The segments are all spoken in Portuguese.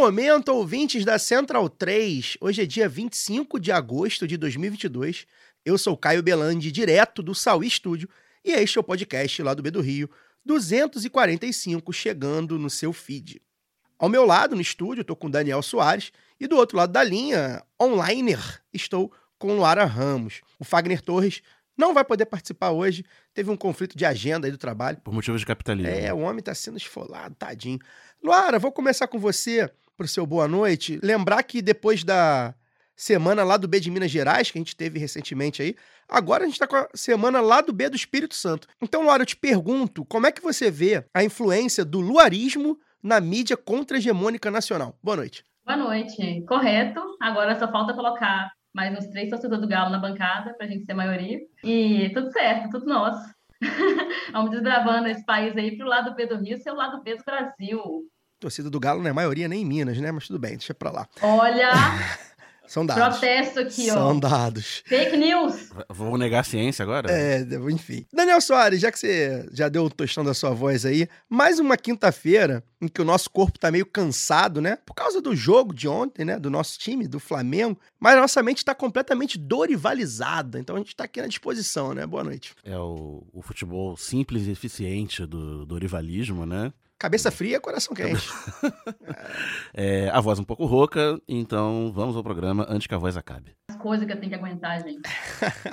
Momento, ouvintes da Central 3. Hoje é dia 25 de agosto de 2022. Eu sou Caio Belandi, direto do Saui Estúdio, e este é o podcast lá do B do Rio, 245, chegando no seu feed. Ao meu lado, no estúdio, estou com Daniel Soares, e do outro lado da linha, online, estou com Luara Ramos. O Fagner Torres não vai poder participar hoje, teve um conflito de agenda aí do trabalho. Por motivos de capitalismo. É, o homem tá sendo esfolado, tadinho. Luara, vou começar com você pro seu boa noite. Lembrar que depois da semana lá do B de Minas Gerais, que a gente teve recentemente aí, agora a gente tá com a semana lá do B do Espírito Santo. Então, Luara, eu te pergunto, como é que você vê a influência do luarismo na mídia contra-hegemônica nacional? Boa noite. Boa noite. Correto. Agora só falta colocar mais uns três torcedores do Galo na bancada para a gente ser maioria. E tudo certo, tudo nosso. Vamos desbravando esse país aí pro lado B do Rio ser o lado B do Brasil. Torcida do Galo não é maioria nem em Minas, né? Mas tudo bem, deixa pra lá. Olha, São dados. protesto aqui, ó. São dados. Fake news. Vou negar a ciência agora? É, enfim. Daniel Soares, já que você já deu o tostão da sua voz aí, mais uma quinta-feira em que o nosso corpo tá meio cansado, né? Por causa do jogo de ontem, né? Do nosso time, do Flamengo. Mas a nossa mente tá completamente dorivalizada. Então a gente tá aqui na disposição, né? Boa noite. É o, o futebol simples e eficiente do, do rivalismo, né? Cabeça fria, coração quente. É, a voz um pouco rouca, então vamos ao programa antes que a voz acabe. As coisas que eu tenho que aguentar, gente.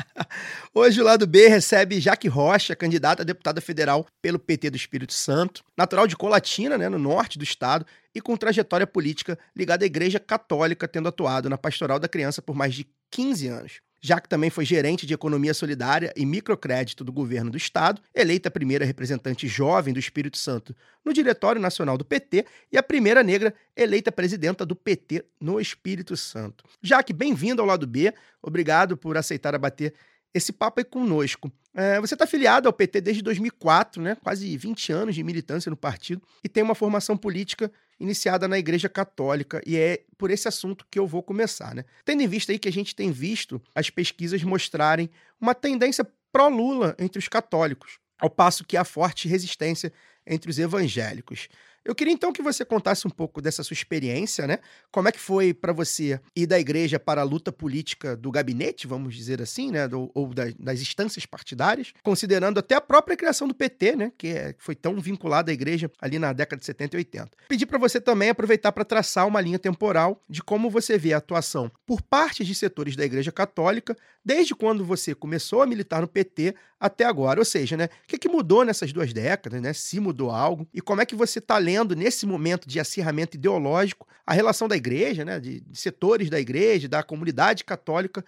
Hoje o lado B recebe Jaque Rocha, candidata a deputada federal pelo PT do Espírito Santo, natural de Colatina, né, no norte do estado, e com trajetória política ligada à Igreja Católica, tendo atuado na Pastoral da Criança por mais de 15 anos. Jaque também foi gerente de economia solidária e microcrédito do governo do estado, eleita a primeira representante jovem do Espírito Santo no Diretório Nacional do PT e a primeira negra eleita presidenta do PT no Espírito Santo. Jaque, bem-vindo ao lado B. Obrigado por aceitar abater esse papo aí conosco. É, você está filiado ao PT desde 2004, né? quase 20 anos de militância no partido, e tem uma formação política iniciada na Igreja Católica, e é por esse assunto que eu vou começar. Né? Tendo em vista aí que a gente tem visto as pesquisas mostrarem uma tendência pró-Lula entre os católicos, ao passo que há forte resistência entre os evangélicos. Eu queria então que você contasse um pouco dessa sua experiência, né? Como é que foi para você ir da igreja para a luta política do gabinete, vamos dizer assim, né? Do, ou da- das instâncias partidárias, considerando até a própria criação do PT, né? Que é- foi tão vinculada à igreja ali na década de 70 e 80. Pedi para você também aproveitar para traçar uma linha temporal de como você vê a atuação por parte de setores da igreja católica desde quando você começou a militar no PT até agora. Ou seja, né, o que, que mudou nessas duas décadas, né? Se mudou algo, e como é que você está lendo nesse momento de acirramento ideológico a relação da igreja, né? De, de setores da igreja, da comunidade católica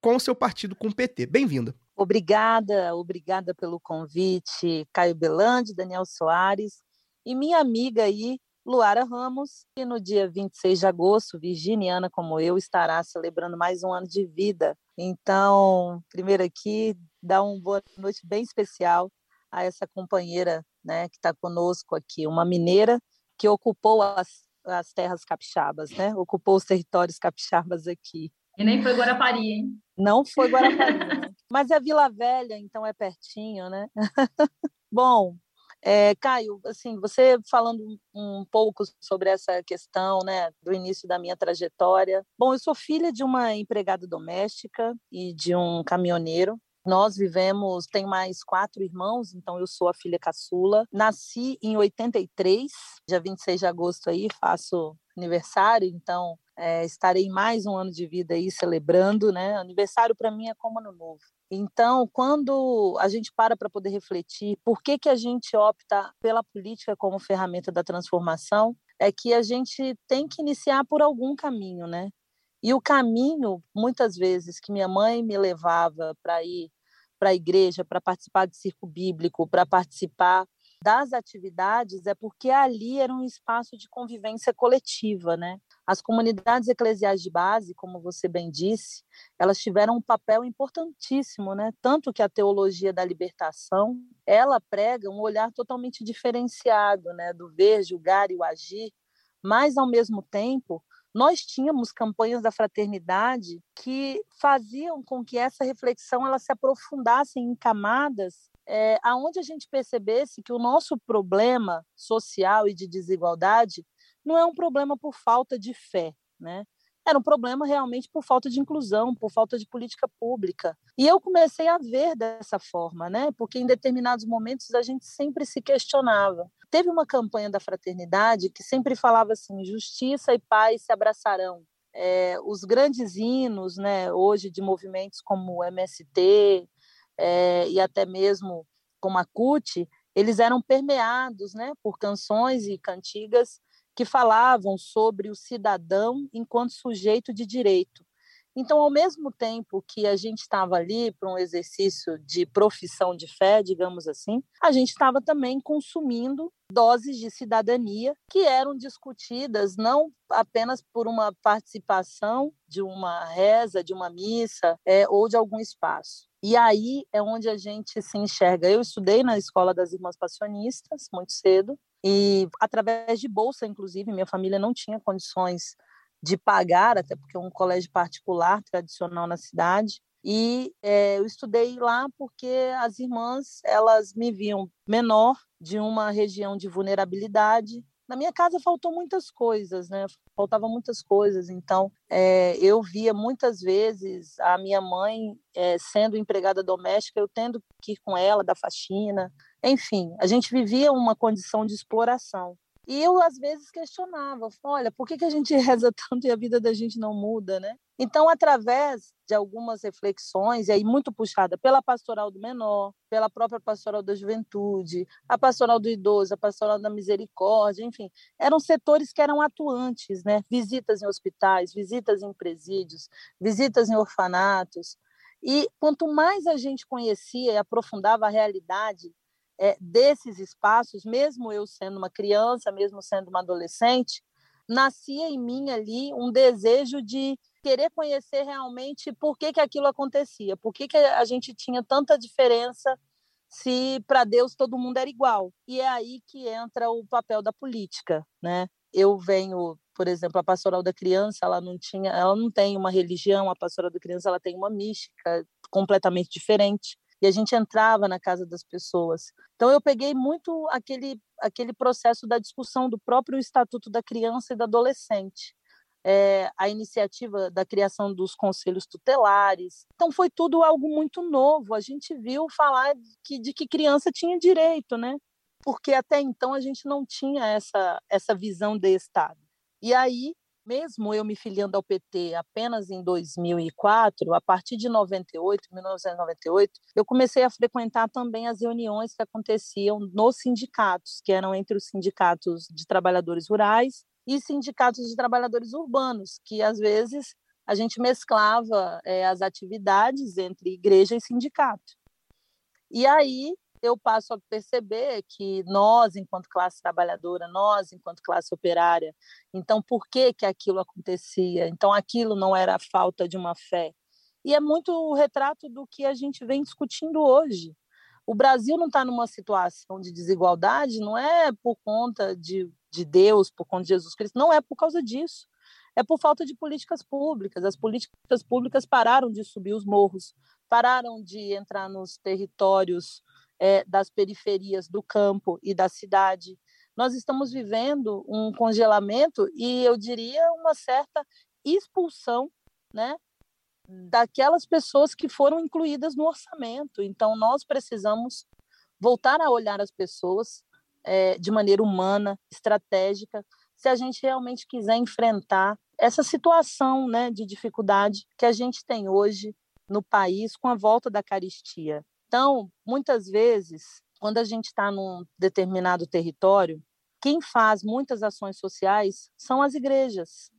com o seu partido, com o PT. Bem-vinda. Obrigada, obrigada pelo convite, Caio Belandi, Daniel Soares e minha amiga aí, Luara Ramos, que no dia 26 de agosto, virginiana como eu, estará celebrando mais um ano de vida. Então, primeiro aqui, dar uma boa noite bem especial a essa companheira né, que está conosco aqui, uma mineira que ocupou as, as terras capixabas, né? ocupou os territórios capixabas aqui. E nem foi Guarapari, hein? Não foi Guarapari, né? mas é Vila Velha, então é pertinho, né? Bom, é, Caio, assim, você falando um, um pouco sobre essa questão, né, do início da minha trajetória. Bom, eu sou filha de uma empregada doméstica e de um caminhoneiro. Nós vivemos, tem mais quatro irmãos, então eu sou a filha caçula. Nasci em 83, dia 26 de agosto aí, faço aniversário, então é, estarei mais um ano de vida aí celebrando, né? Aniversário para mim é como ano novo. Então, quando a gente para para poder refletir por que, que a gente opta pela política como ferramenta da transformação, é que a gente tem que iniciar por algum caminho, né? E o caminho, muitas vezes, que minha mãe me levava para ir para a igreja, para participar de circo bíblico, para participar das atividades, é porque ali era um espaço de convivência coletiva, né? As comunidades eclesiais de base, como você bem disse, elas tiveram um papel importantíssimo, né? Tanto que a teologia da libertação, ela prega um olhar totalmente diferenciado, né, do ver, julgar e o agir, mas ao mesmo tempo, nós tínhamos campanhas da fraternidade que faziam com que essa reflexão ela se aprofundasse em camadas é, aonde a gente percebesse que o nosso problema social e de desigualdade não é um problema por falta de fé, né? Era um problema realmente por falta de inclusão, por falta de política pública. E eu comecei a ver dessa forma, né? Porque em determinados momentos a gente sempre se questionava. Teve uma campanha da fraternidade que sempre falava assim: justiça e paz se abraçarão. É, os grandes hinos, né, hoje de movimentos como o MST é, e até mesmo como a CUT, eles eram permeados, né, por canções e cantigas que falavam sobre o cidadão enquanto sujeito de direito. Então, ao mesmo tempo que a gente estava ali para um exercício de profissão de fé, digamos assim, a gente estava também consumindo doses de cidadania que eram discutidas não apenas por uma participação de uma reza, de uma missa é, ou de algum espaço. E aí é onde a gente se enxerga. Eu estudei na escola das Irmãs Passionistas muito cedo e através de bolsa, inclusive, minha família não tinha condições de pagar, até porque é um colégio particular tradicional na cidade. E é, eu estudei lá porque as irmãs elas me viam menor de uma região de vulnerabilidade. Na minha casa faltou muitas coisas, né? Faltavam muitas coisas. Então, é, eu via muitas vezes a minha mãe é, sendo empregada doméstica, eu tendo que ir com ela da faxina, enfim, a gente vivia uma condição de exploração. E eu, às vezes, questionava: olha, por que, que a gente reza tanto e a vida da gente não muda, né? Então, através de algumas reflexões, e aí muito puxada pela pastoral do menor, pela própria pastoral da juventude, a pastoral do idoso, a pastoral da misericórdia, enfim, eram setores que eram atuantes, né? Visitas em hospitais, visitas em presídios, visitas em orfanatos. E quanto mais a gente conhecia e aprofundava a realidade é, desses espaços, mesmo eu sendo uma criança, mesmo sendo uma adolescente, nascia em mim ali um desejo de querer conhecer realmente por que, que aquilo acontecia, por que, que a gente tinha tanta diferença se para Deus todo mundo era igual. E é aí que entra o papel da política, né? Eu venho, por exemplo, a pastoral da criança, ela não tinha, ela não tem uma religião, a pastoral da criança ela tem uma mística completamente diferente e a gente entrava na casa das pessoas. Então eu peguei muito aquele aquele processo da discussão do próprio estatuto da criança e do adolescente. É, a iniciativa da criação dos conselhos tutelares. Então foi tudo algo muito novo. A gente viu falar que, de que criança tinha direito, né? Porque até então a gente não tinha essa essa visão de Estado. E aí mesmo eu me filiando ao PT apenas em 2004, a partir de 98, 1998, eu comecei a frequentar também as reuniões que aconteciam nos sindicatos, que eram entre os sindicatos de trabalhadores rurais e sindicatos de trabalhadores urbanos, que às vezes a gente mesclava é, as atividades entre igreja e sindicato. E aí eu passo a perceber que nós, enquanto classe trabalhadora, nós, enquanto classe operária, então por que que aquilo acontecia? Então aquilo não era a falta de uma fé. E é muito o retrato do que a gente vem discutindo hoje. O Brasil não está numa situação de desigualdade, não é por conta de, de Deus, por conta de Jesus Cristo, não é por causa disso é por falta de políticas públicas. As políticas públicas pararam de subir os morros, pararam de entrar nos territórios é, das periferias do campo e da cidade. Nós estamos vivendo um congelamento e eu diria uma certa expulsão, né, daquelas pessoas que foram incluídas no orçamento. Então, nós precisamos voltar a olhar as pessoas é, de maneira humana, estratégica, se a gente realmente quiser enfrentar essa situação né, de dificuldade que a gente tem hoje no país com a volta da caristia. Então, muitas vezes, quando a gente está num determinado território, quem faz muitas ações sociais são as igrejas.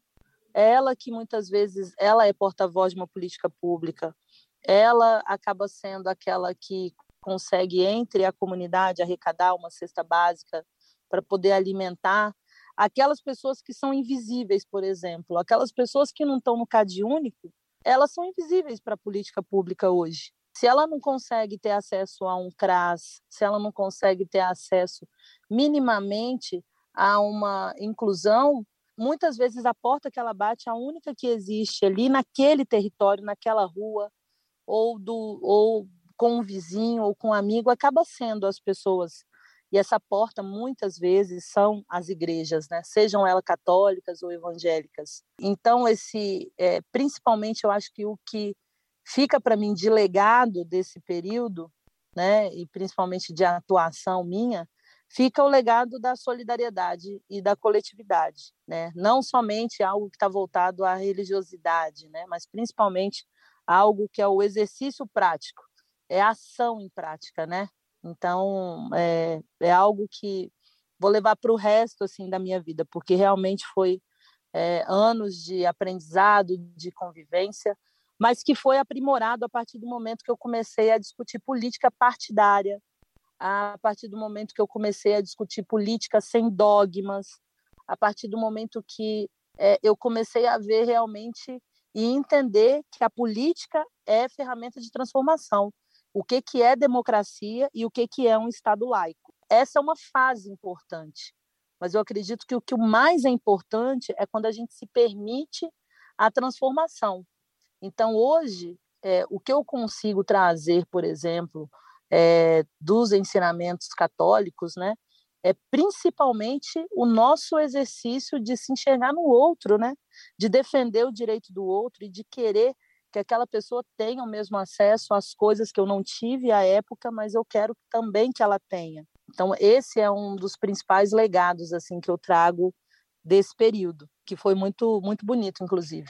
Ela que muitas vezes ela é porta-voz de uma política pública, ela acaba sendo aquela que consegue entre a comunidade arrecadar uma cesta básica para poder alimentar aquelas pessoas que são invisíveis, por exemplo, aquelas pessoas que não estão no CAD único, elas são invisíveis para a política pública hoje. Se ela não consegue ter acesso a um CRAS, se ela não consegue ter acesso minimamente a uma inclusão, muitas vezes a porta que ela bate é a única que existe ali naquele território, naquela rua, ou, do, ou com um vizinho ou com um amigo, acaba sendo as pessoas e essa porta, muitas vezes, são as igrejas, né? sejam elas católicas ou evangélicas. Então, esse, é, principalmente, eu acho que o que fica para mim de legado desse período, né, e principalmente de atuação minha, fica o legado da solidariedade e da coletividade, né? Não somente algo que está voltado à religiosidade, né? Mas principalmente algo que é o exercício prático, é ação em prática, né? Então, é, é algo que vou levar para o resto assim da minha vida, porque realmente foi é, anos de aprendizado, de convivência, mas que foi aprimorado a partir do momento que eu comecei a discutir política partidária, a partir do momento que eu comecei a discutir política sem dogmas, a partir do momento que é, eu comecei a ver realmente e entender que a política é ferramenta de transformação o que, que é democracia e o que, que é um Estado laico. Essa é uma fase importante, mas eu acredito que o que mais é importante é quando a gente se permite a transformação. Então, hoje, é, o que eu consigo trazer, por exemplo, é, dos ensinamentos católicos, né, é principalmente o nosso exercício de se enxergar no outro, né, de defender o direito do outro e de querer que aquela pessoa tenha o mesmo acesso às coisas que eu não tive à época, mas eu quero também que ela tenha. Então esse é um dos principais legados assim que eu trago desse período, que foi muito muito bonito inclusive.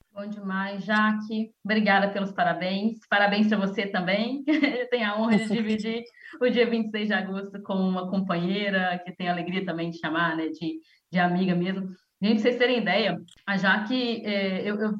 Bom demais, Jaque. Obrigada pelos parabéns. Parabéns para você também. Eu tenho a honra de dividir o dia 26 de agosto com uma companheira que tem a alegria também de chamar, né, de, de amiga mesmo. Gente, pra vocês terem ideia, a Jaque, é, eu, eu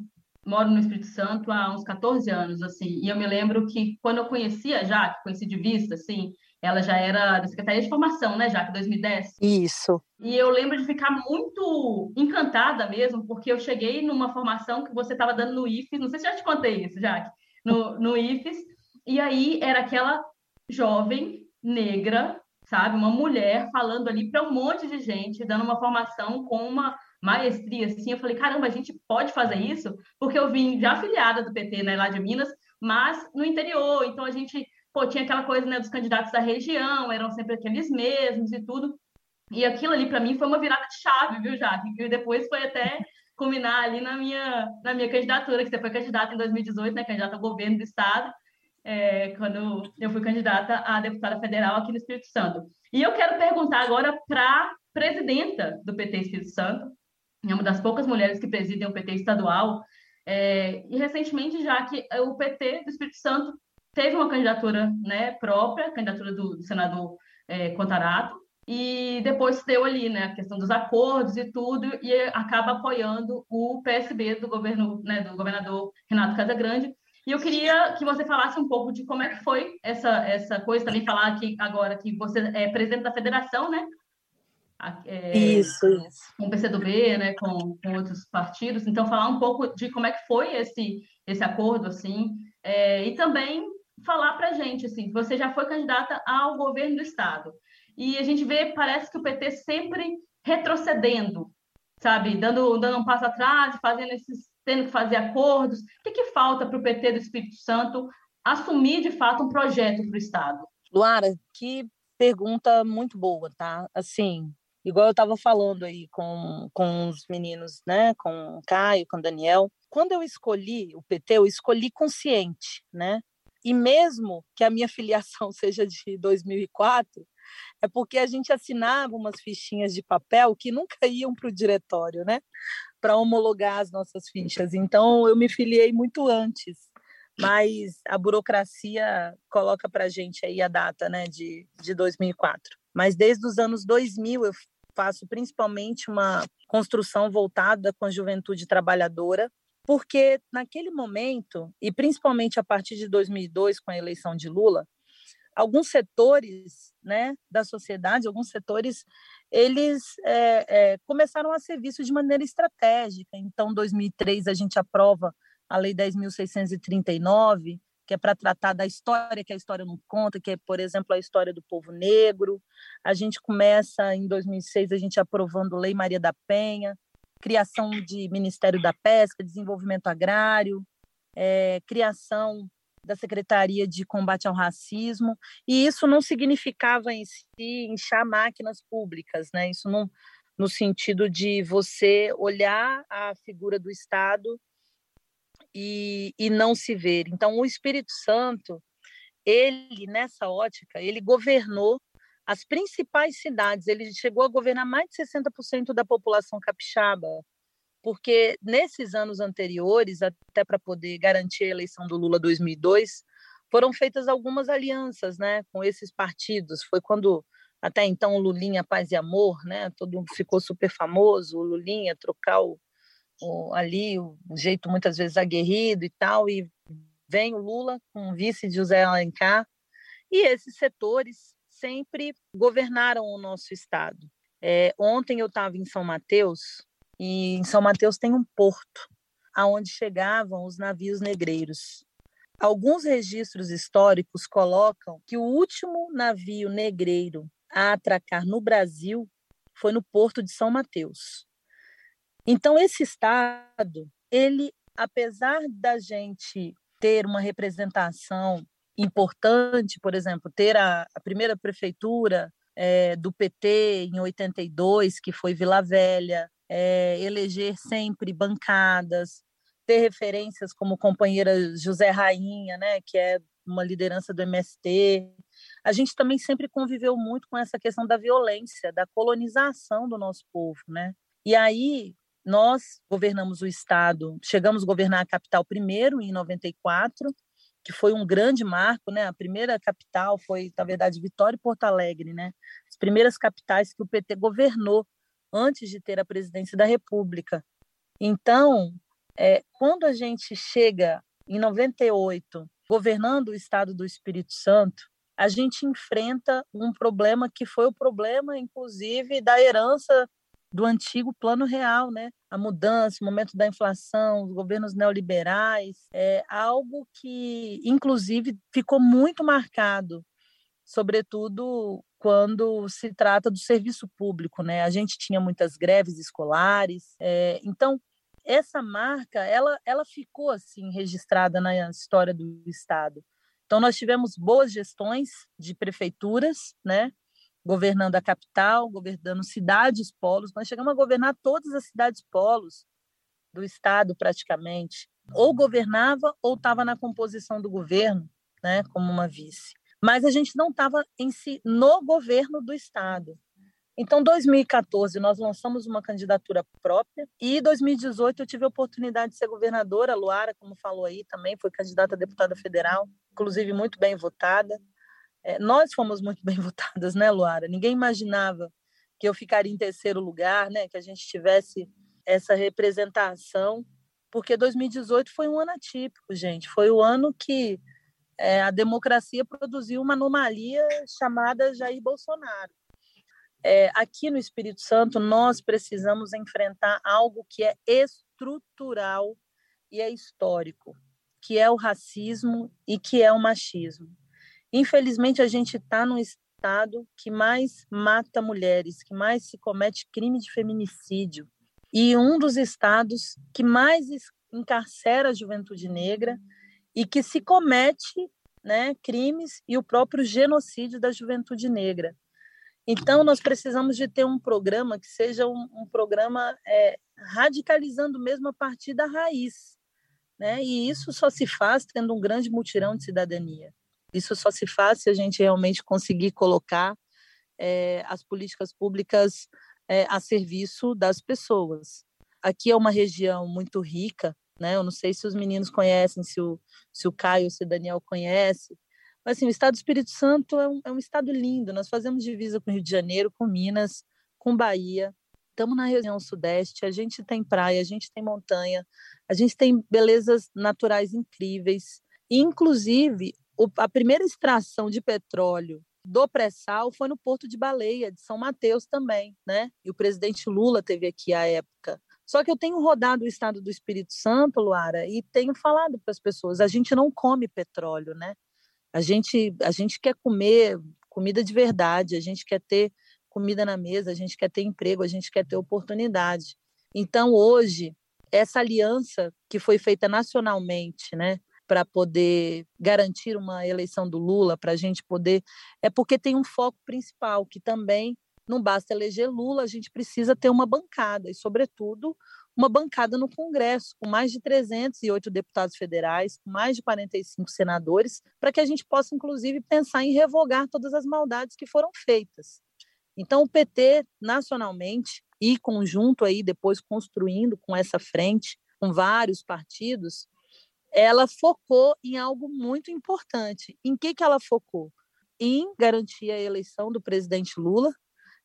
moro no Espírito Santo há uns 14 anos, assim, e eu me lembro que quando eu conheci a Jaque, conheci de vista, assim, ela já era da Secretaria de Formação, né, Jaque, 2010? Isso. E eu lembro de ficar muito encantada mesmo, porque eu cheguei numa formação que você estava dando no IFES, não sei se já te contei isso, Jaque, no, no IFES, e aí era aquela jovem negra, sabe, uma mulher falando ali para um monte de gente, dando uma formação com uma maestria, assim, eu falei, caramba, a gente pode fazer isso? Porque eu vim já afiliada do PT, né, lá de Minas, mas no interior, então a gente, pô, tinha aquela coisa, né, dos candidatos da região, eram sempre aqueles mesmos e tudo, e aquilo ali para mim foi uma virada de chave, viu, Jaque? E depois foi até culminar ali na minha, na minha candidatura, que você foi candidata em 2018, né, candidata ao governo do estado, é, quando eu fui candidata a deputada federal aqui no Espírito Santo. E eu quero perguntar agora para presidenta do PT Espírito Santo, é uma das poucas mulheres que presidem o PT estadual. É, e recentemente, já que o PT do Espírito Santo teve uma candidatura né, própria, candidatura do, do senador é, Contarato, e depois deu ali né, a questão dos acordos e tudo, e acaba apoiando o PSB do governo, né, do governador Renato Casagrande. E eu queria que você falasse um pouco de como é que foi essa, essa coisa, também falar aqui agora que você é presidente da federação, né? É, isso, isso. Com o PCdoB, né, com, com outros partidos. Então, falar um pouco de como é que foi esse, esse acordo, assim, é, e também falar para a gente, assim, você já foi candidata ao governo do Estado. E a gente vê, parece que o PT sempre retrocedendo, sabe? Dando, dando um passo atrás, fazendo esses, tendo que fazer acordos. O que, que falta para o PT do Espírito Santo assumir, de fato, um projeto para o Estado? Luara, que pergunta muito boa, tá? Assim, igual eu estava falando aí com, com os meninos, né? Com o Caio, com o Daniel. Quando eu escolhi o PT, eu escolhi consciente, né? E mesmo que a minha filiação seja de 2004, é porque a gente assinava umas fichinhas de papel que nunca iam para o diretório, né? Para homologar as nossas fichas. Então, eu me filiei muito antes, mas a burocracia coloca para a gente aí a data né, de, de 2004. Mas desde os anos 2000 eu faço principalmente uma construção voltada com a juventude trabalhadora, porque naquele momento, e principalmente a partir de 2002, com a eleição de Lula, alguns setores né, da sociedade, alguns setores, eles é, é, começaram a ser vistos de maneira estratégica. Então, em 2003, a gente aprova a Lei 10.639, que é para tratar da história que a história não conta, que é, por exemplo, a história do povo negro. A gente começa, em 2006, a gente aprovando Lei Maria da Penha, criação de Ministério da Pesca, Desenvolvimento Agrário, é, criação da Secretaria de Combate ao Racismo, e isso não significava em si inchar máquinas públicas, né? Isso não no sentido de você olhar a figura do Estado e, e não se ver. Então, o Espírito Santo, ele, nessa ótica, ele governou as principais cidades, ele chegou a governar mais de 60% da população capixaba, porque nesses anos anteriores, até para poder garantir a eleição do Lula 2002, foram feitas algumas alianças, né, com esses partidos. Foi quando até então o Lulinha Paz e Amor, né, todo mundo ficou super famoso, o Lulinha trocar o, o, ali o, jeito muitas vezes aguerrido e tal, e vem o Lula com o vice de José Alencar, e esses setores sempre governaram o nosso estado. É, ontem eu estava em São Mateus e em São Mateus tem um porto aonde chegavam os navios negreiros. Alguns registros históricos colocam que o último navio negreiro a atracar no Brasil foi no porto de São Mateus. Então esse estado, ele apesar da gente ter uma representação importante, por exemplo, ter a, a primeira prefeitura é, do PT em 82, que foi Vila Velha, é, eleger sempre bancadas, ter referências como companheira José Rainha, né, que é uma liderança do MST. A gente também sempre conviveu muito com essa questão da violência, da colonização do nosso povo, né? E aí nós governamos o estado, chegamos a governar a capital primeiro em 94, que foi um grande marco, né? A primeira capital foi, na verdade, Vitória e Porto Alegre, né? As primeiras capitais que o PT governou antes de ter a presidência da República. Então, é, quando a gente chega em 98, governando o estado do Espírito Santo, a gente enfrenta um problema que foi o problema, inclusive, da herança do antigo plano real, né? A mudança, o momento da inflação, os governos neoliberais, é algo que, inclusive, ficou muito marcado, sobretudo quando se trata do serviço público, né? A gente tinha muitas greves escolares, é, então essa marca ela ela ficou assim registrada na história do estado. Então nós tivemos boas gestões de prefeituras, né? Governando a capital, governando cidades polos, nós chegamos a governar todas as cidades polos do estado praticamente. Ou governava ou estava na composição do governo, né, como uma vice mas a gente não estava em si no governo do estado. Então, 2014, nós lançamos uma candidatura própria e 2018 eu tive a oportunidade de ser governadora. Luara, como falou aí, também foi candidata a deputada federal, inclusive muito bem votada. É, nós fomos muito bem votadas, né, Luara? Ninguém imaginava que eu ficaria em terceiro lugar, né, que a gente tivesse essa representação, porque 2018 foi um ano atípico, gente. Foi o ano que é, a democracia produziu uma anomalia chamada Jair Bolsonaro. É, aqui no Espírito Santo, nós precisamos enfrentar algo que é estrutural e é histórico, que é o racismo e que é o machismo. Infelizmente, a gente está num estado que mais mata mulheres, que mais se comete crime de feminicídio, e um dos estados que mais encarcera a juventude negra e que se comete né, crimes e o próprio genocídio da juventude negra. Então, nós precisamos de ter um programa que seja um, um programa é, radicalizando mesmo a partir da raiz. Né? E isso só se faz tendo um grande mutirão de cidadania. Isso só se faz se a gente realmente conseguir colocar é, as políticas públicas é, a serviço das pessoas. Aqui é uma região muito rica, né? Eu não sei se os meninos conhecem, se o, se o Caio, se o Daniel conhece, mas, assim, o estado do Espírito Santo é um, é um estado lindo. Nós fazemos divisa com o Rio de Janeiro, com Minas, com Bahia. Estamos na região sudeste. A gente tem praia, a gente tem montanha, a gente tem belezas naturais incríveis. Inclusive, a primeira extração de petróleo do pré-sal foi no Porto de Baleia, de São Mateus também, né? E o presidente Lula teve aqui à época. Só que eu tenho rodado o estado do Espírito Santo, Luara, e tenho falado para as pessoas: a gente não come petróleo, né? A gente, a gente quer comer comida de verdade, a gente quer ter comida na mesa, a gente quer ter emprego, a gente quer ter oportunidade. Então, hoje, essa aliança que foi feita nacionalmente, né, para poder garantir uma eleição do Lula, para a gente poder. É porque tem um foco principal, que também não basta eleger Lula, a gente precisa ter uma bancada, e, sobretudo, uma bancada no Congresso, com mais de 308 deputados federais, com mais de 45 senadores, para que a gente possa, inclusive, pensar em revogar todas as maldades que foram feitas. Então, o PT, nacionalmente, e conjunto aí, depois construindo com essa frente, com vários partidos, ela focou em algo muito importante. Em que, que ela focou? Em garantir a eleição do presidente Lula,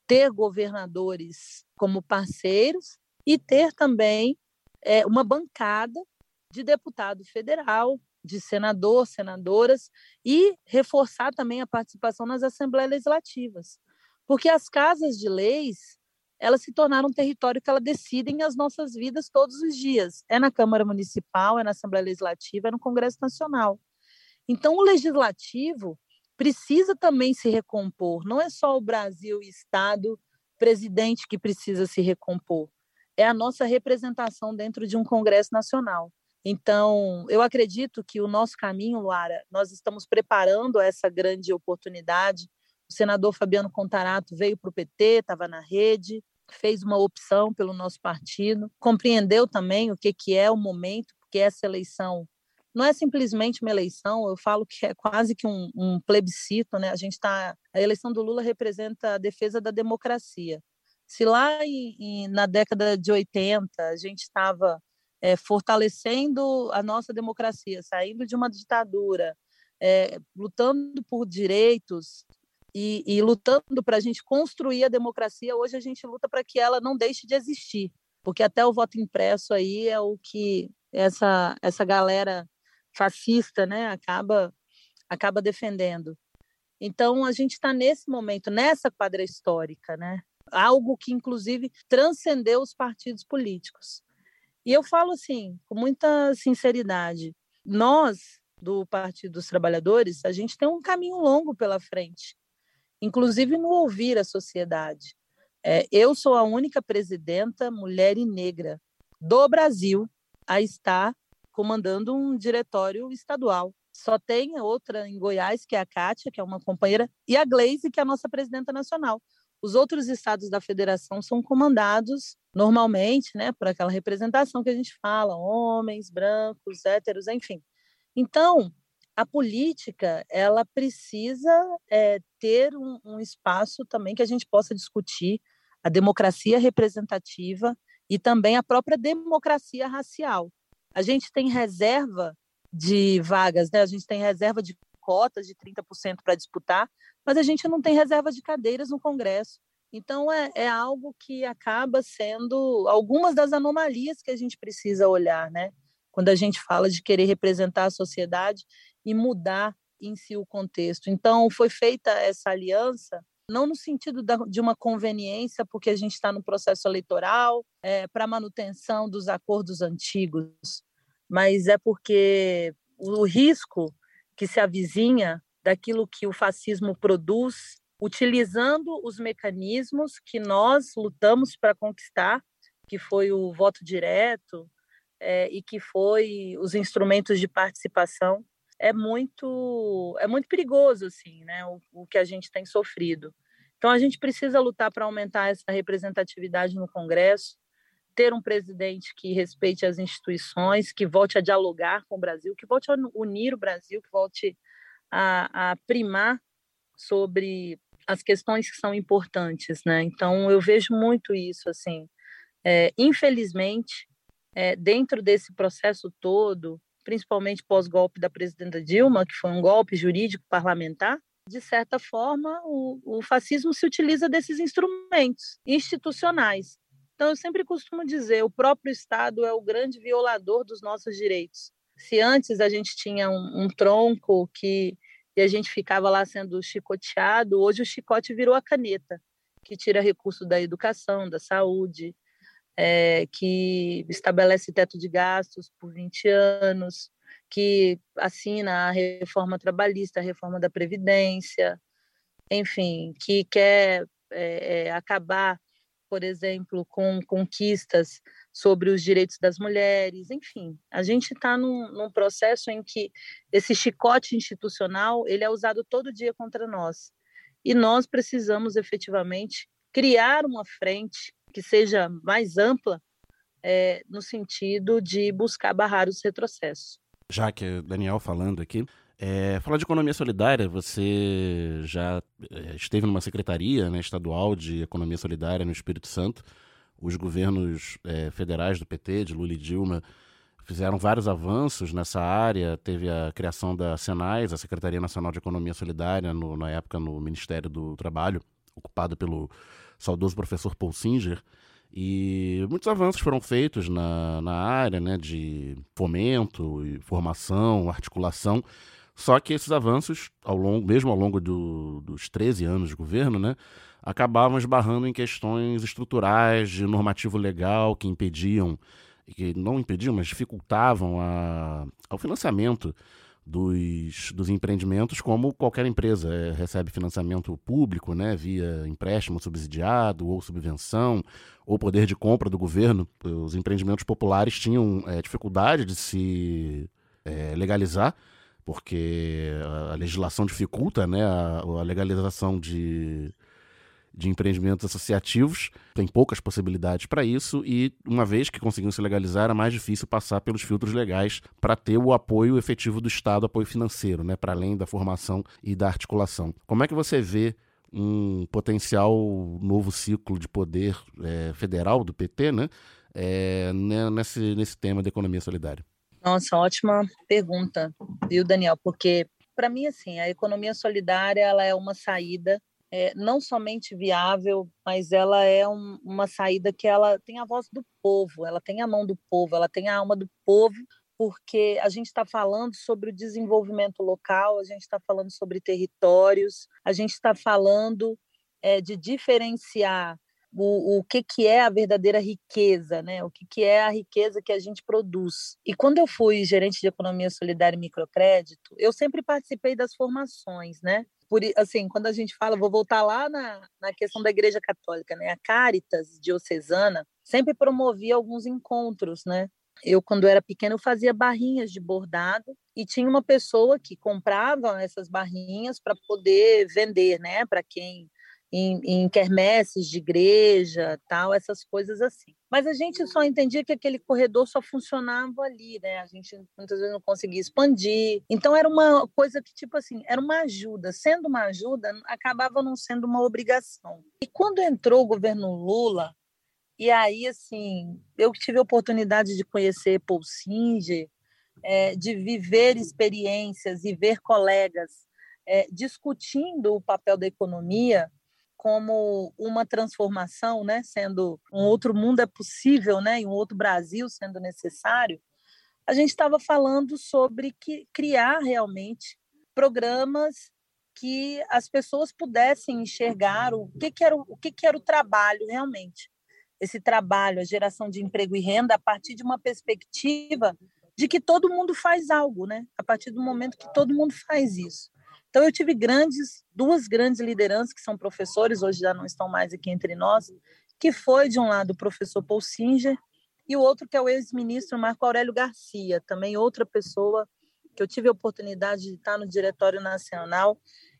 ter governadores como parceiros e ter também é, uma bancada de deputado federal, de senador, senadoras, e reforçar também a participação nas assembleias legislativas. Porque as casas de leis, elas se tornaram um território que elas decidem as nossas vidas todos os dias. É na Câmara Municipal, é na Assembleia Legislativa, é no Congresso Nacional. Então, o legislativo precisa também se recompor. Não é só o Brasil e Estado, presidente que precisa se recompor é a nossa representação dentro de um Congresso Nacional. Então, eu acredito que o nosso caminho, Luara, nós estamos preparando essa grande oportunidade. O senador Fabiano Contarato veio para o PT, estava na rede, fez uma opção pelo nosso partido, compreendeu também o que, que é o momento, porque essa eleição não é simplesmente uma eleição, eu falo que é quase que um, um plebiscito, né? A gente está, a eleição do Lula representa a defesa da democracia. Se lá em, em, na década de 80 a gente estava é, fortalecendo a nossa democracia, saindo de uma ditadura, é, lutando por direitos e, e lutando para a gente construir a democracia, hoje a gente luta para que ela não deixe de existir, porque até o voto impresso aí é o que essa, essa galera fascista né, acaba, acaba defendendo. Então, a gente está nesse momento, nessa quadra histórica, né? algo que, inclusive, transcendeu os partidos políticos. E eu falo assim, com muita sinceridade, nós, do Partido dos Trabalhadores, a gente tem um caminho longo pela frente, inclusive no ouvir a sociedade. É, eu sou a única presidenta mulher e negra do Brasil a estar comandando um diretório estadual. Só tem outra em Goiás, que é a Kátia, que é uma companheira, e a Gleise, que é a nossa presidenta nacional. Os outros estados da federação são comandados normalmente, né, por aquela representação que a gente fala, homens, brancos, héteros, enfim. Então, a política ela precisa é, ter um, um, espaço também que a gente possa discutir a democracia representativa e também a própria democracia racial. A gente tem reserva de vagas, né? a gente tem reserva de cotas de 30% para disputar, mas a gente não tem reserva de cadeiras no Congresso. Então, é, é algo que acaba sendo algumas das anomalias que a gente precisa olhar, né? Quando a gente fala de querer representar a sociedade e mudar em si o contexto. Então, foi feita essa aliança não no sentido da, de uma conveniência, porque a gente está no processo eleitoral, é, para manutenção dos acordos antigos, mas é porque o risco que se avizinha daquilo que o fascismo produz, utilizando os mecanismos que nós lutamos para conquistar, que foi o voto direto é, e que foi os instrumentos de participação é muito é muito perigoso assim, né? O, o que a gente tem sofrido. Então a gente precisa lutar para aumentar essa representatividade no Congresso, ter um presidente que respeite as instituições, que volte a dialogar com o Brasil, que volte a unir o Brasil, que volte a, a primar sobre as questões que são importantes, né? Então eu vejo muito isso assim. É, infelizmente, é, dentro desse processo todo, principalmente pós-golpe da presidenta Dilma, que foi um golpe jurídico parlamentar, de certa forma, o, o fascismo se utiliza desses instrumentos institucionais. Então, eu sempre costumo dizer, o próprio Estado é o grande violador dos nossos direitos. Se antes a gente tinha um, um tronco que e a gente ficava lá sendo chicoteado, hoje o chicote virou a caneta, que tira recurso da educação, da saúde, é, que estabelece teto de gastos por 20 anos, que assina a reforma trabalhista, a reforma da Previdência, enfim, que quer é, acabar, por exemplo, com conquistas sobre os direitos das mulheres, enfim, a gente está num, num, processo em que esse chicote institucional ele é usado todo dia contra nós. E nós precisamos efetivamente criar uma frente que seja mais ampla é, no sentido de buscar barrar os retrocessos. Já que Daniel falando aqui, é, falar de economia solidária, você já é, esteve numa secretaria né, estadual de economia solidária no Espírito Santo. Os governos é, federais do PT, de Lula e Dilma, fizeram vários avanços nessa área. Teve a criação da Senais, a Secretaria Nacional de Economia Solidária, no, na época no Ministério do Trabalho, ocupado pelo saudoso professor Paul Singer. E muitos avanços foram feitos na, na área né, de fomento, formação, articulação. Só que esses avanços, ao longo, mesmo ao longo do, dos 13 anos de governo, né, acabavam esbarrando em questões estruturais de normativo legal que impediam, que não impediam, mas dificultavam a, ao financiamento dos, dos empreendimentos, como qualquer empresa é, recebe financiamento público, né, via empréstimo subsidiado ou subvenção, ou poder de compra do governo. Os empreendimentos populares tinham é, dificuldade de se é, legalizar, porque a, legislação dificulta né, a, a legalização de de empreendimentos associativos, tem poucas possibilidades para isso e uma vez que conseguiam se legalizar, é mais difícil passar pelos filtros legais para ter o apoio efetivo do Estado, apoio financeiro, né, para além da formação e da articulação. Como é que você vê um potencial novo ciclo de poder é, federal do PT, né, é, nesse, nesse tema da economia solidária? Nossa, ótima pergunta, viu, Daniel? Porque para mim, assim, a economia solidária ela é uma saída é, não somente viável, mas ela é um, uma saída que ela tem a voz do povo, ela tem a mão do povo, ela tem a alma do povo, porque a gente está falando sobre o desenvolvimento local, a gente está falando sobre territórios, a gente está falando é, de diferenciar o, o que, que é a verdadeira riqueza, né? o que, que é a riqueza que a gente produz. E quando eu fui gerente de economia solidária e microcrédito, eu sempre participei das formações, né? Por assim, quando a gente fala, vou voltar lá na, na questão da Igreja Católica, né? A Caritas diocesana sempre promovia alguns encontros, né? Eu, quando era pequena, fazia barrinhas de bordado e tinha uma pessoa que comprava essas barrinhas para poder vender, né? Para quem em, em quermesses de igreja, tal, essas coisas assim. Mas a gente só entendia que aquele corredor só funcionava ali, né? A gente muitas vezes não conseguia expandir. Então era uma coisa que tipo assim, era uma ajuda. Sendo uma ajuda, acabava não sendo uma obrigação. E quando entrou o governo Lula, e aí assim, eu tive a oportunidade de conhecer Paul Singer, é, de viver experiências e ver colegas é, discutindo o papel da economia como uma transformação, né, sendo um outro mundo é possível, né, e um outro Brasil sendo necessário, a gente estava falando sobre que criar realmente programas que as pessoas pudessem enxergar o que, que era o, o que, que era o trabalho realmente. Esse trabalho, a geração de emprego e renda a partir de uma perspectiva de que todo mundo faz algo, né? A partir do momento que todo mundo faz isso. Então eu tive grandes, duas grandes lideranças que são professores, hoje já não estão mais aqui entre nós, que foi de um lado o professor Paul Singer e o outro que é o ex-ministro Marco Aurélio Garcia, também outra pessoa que eu tive a oportunidade de estar no Diretório Nacional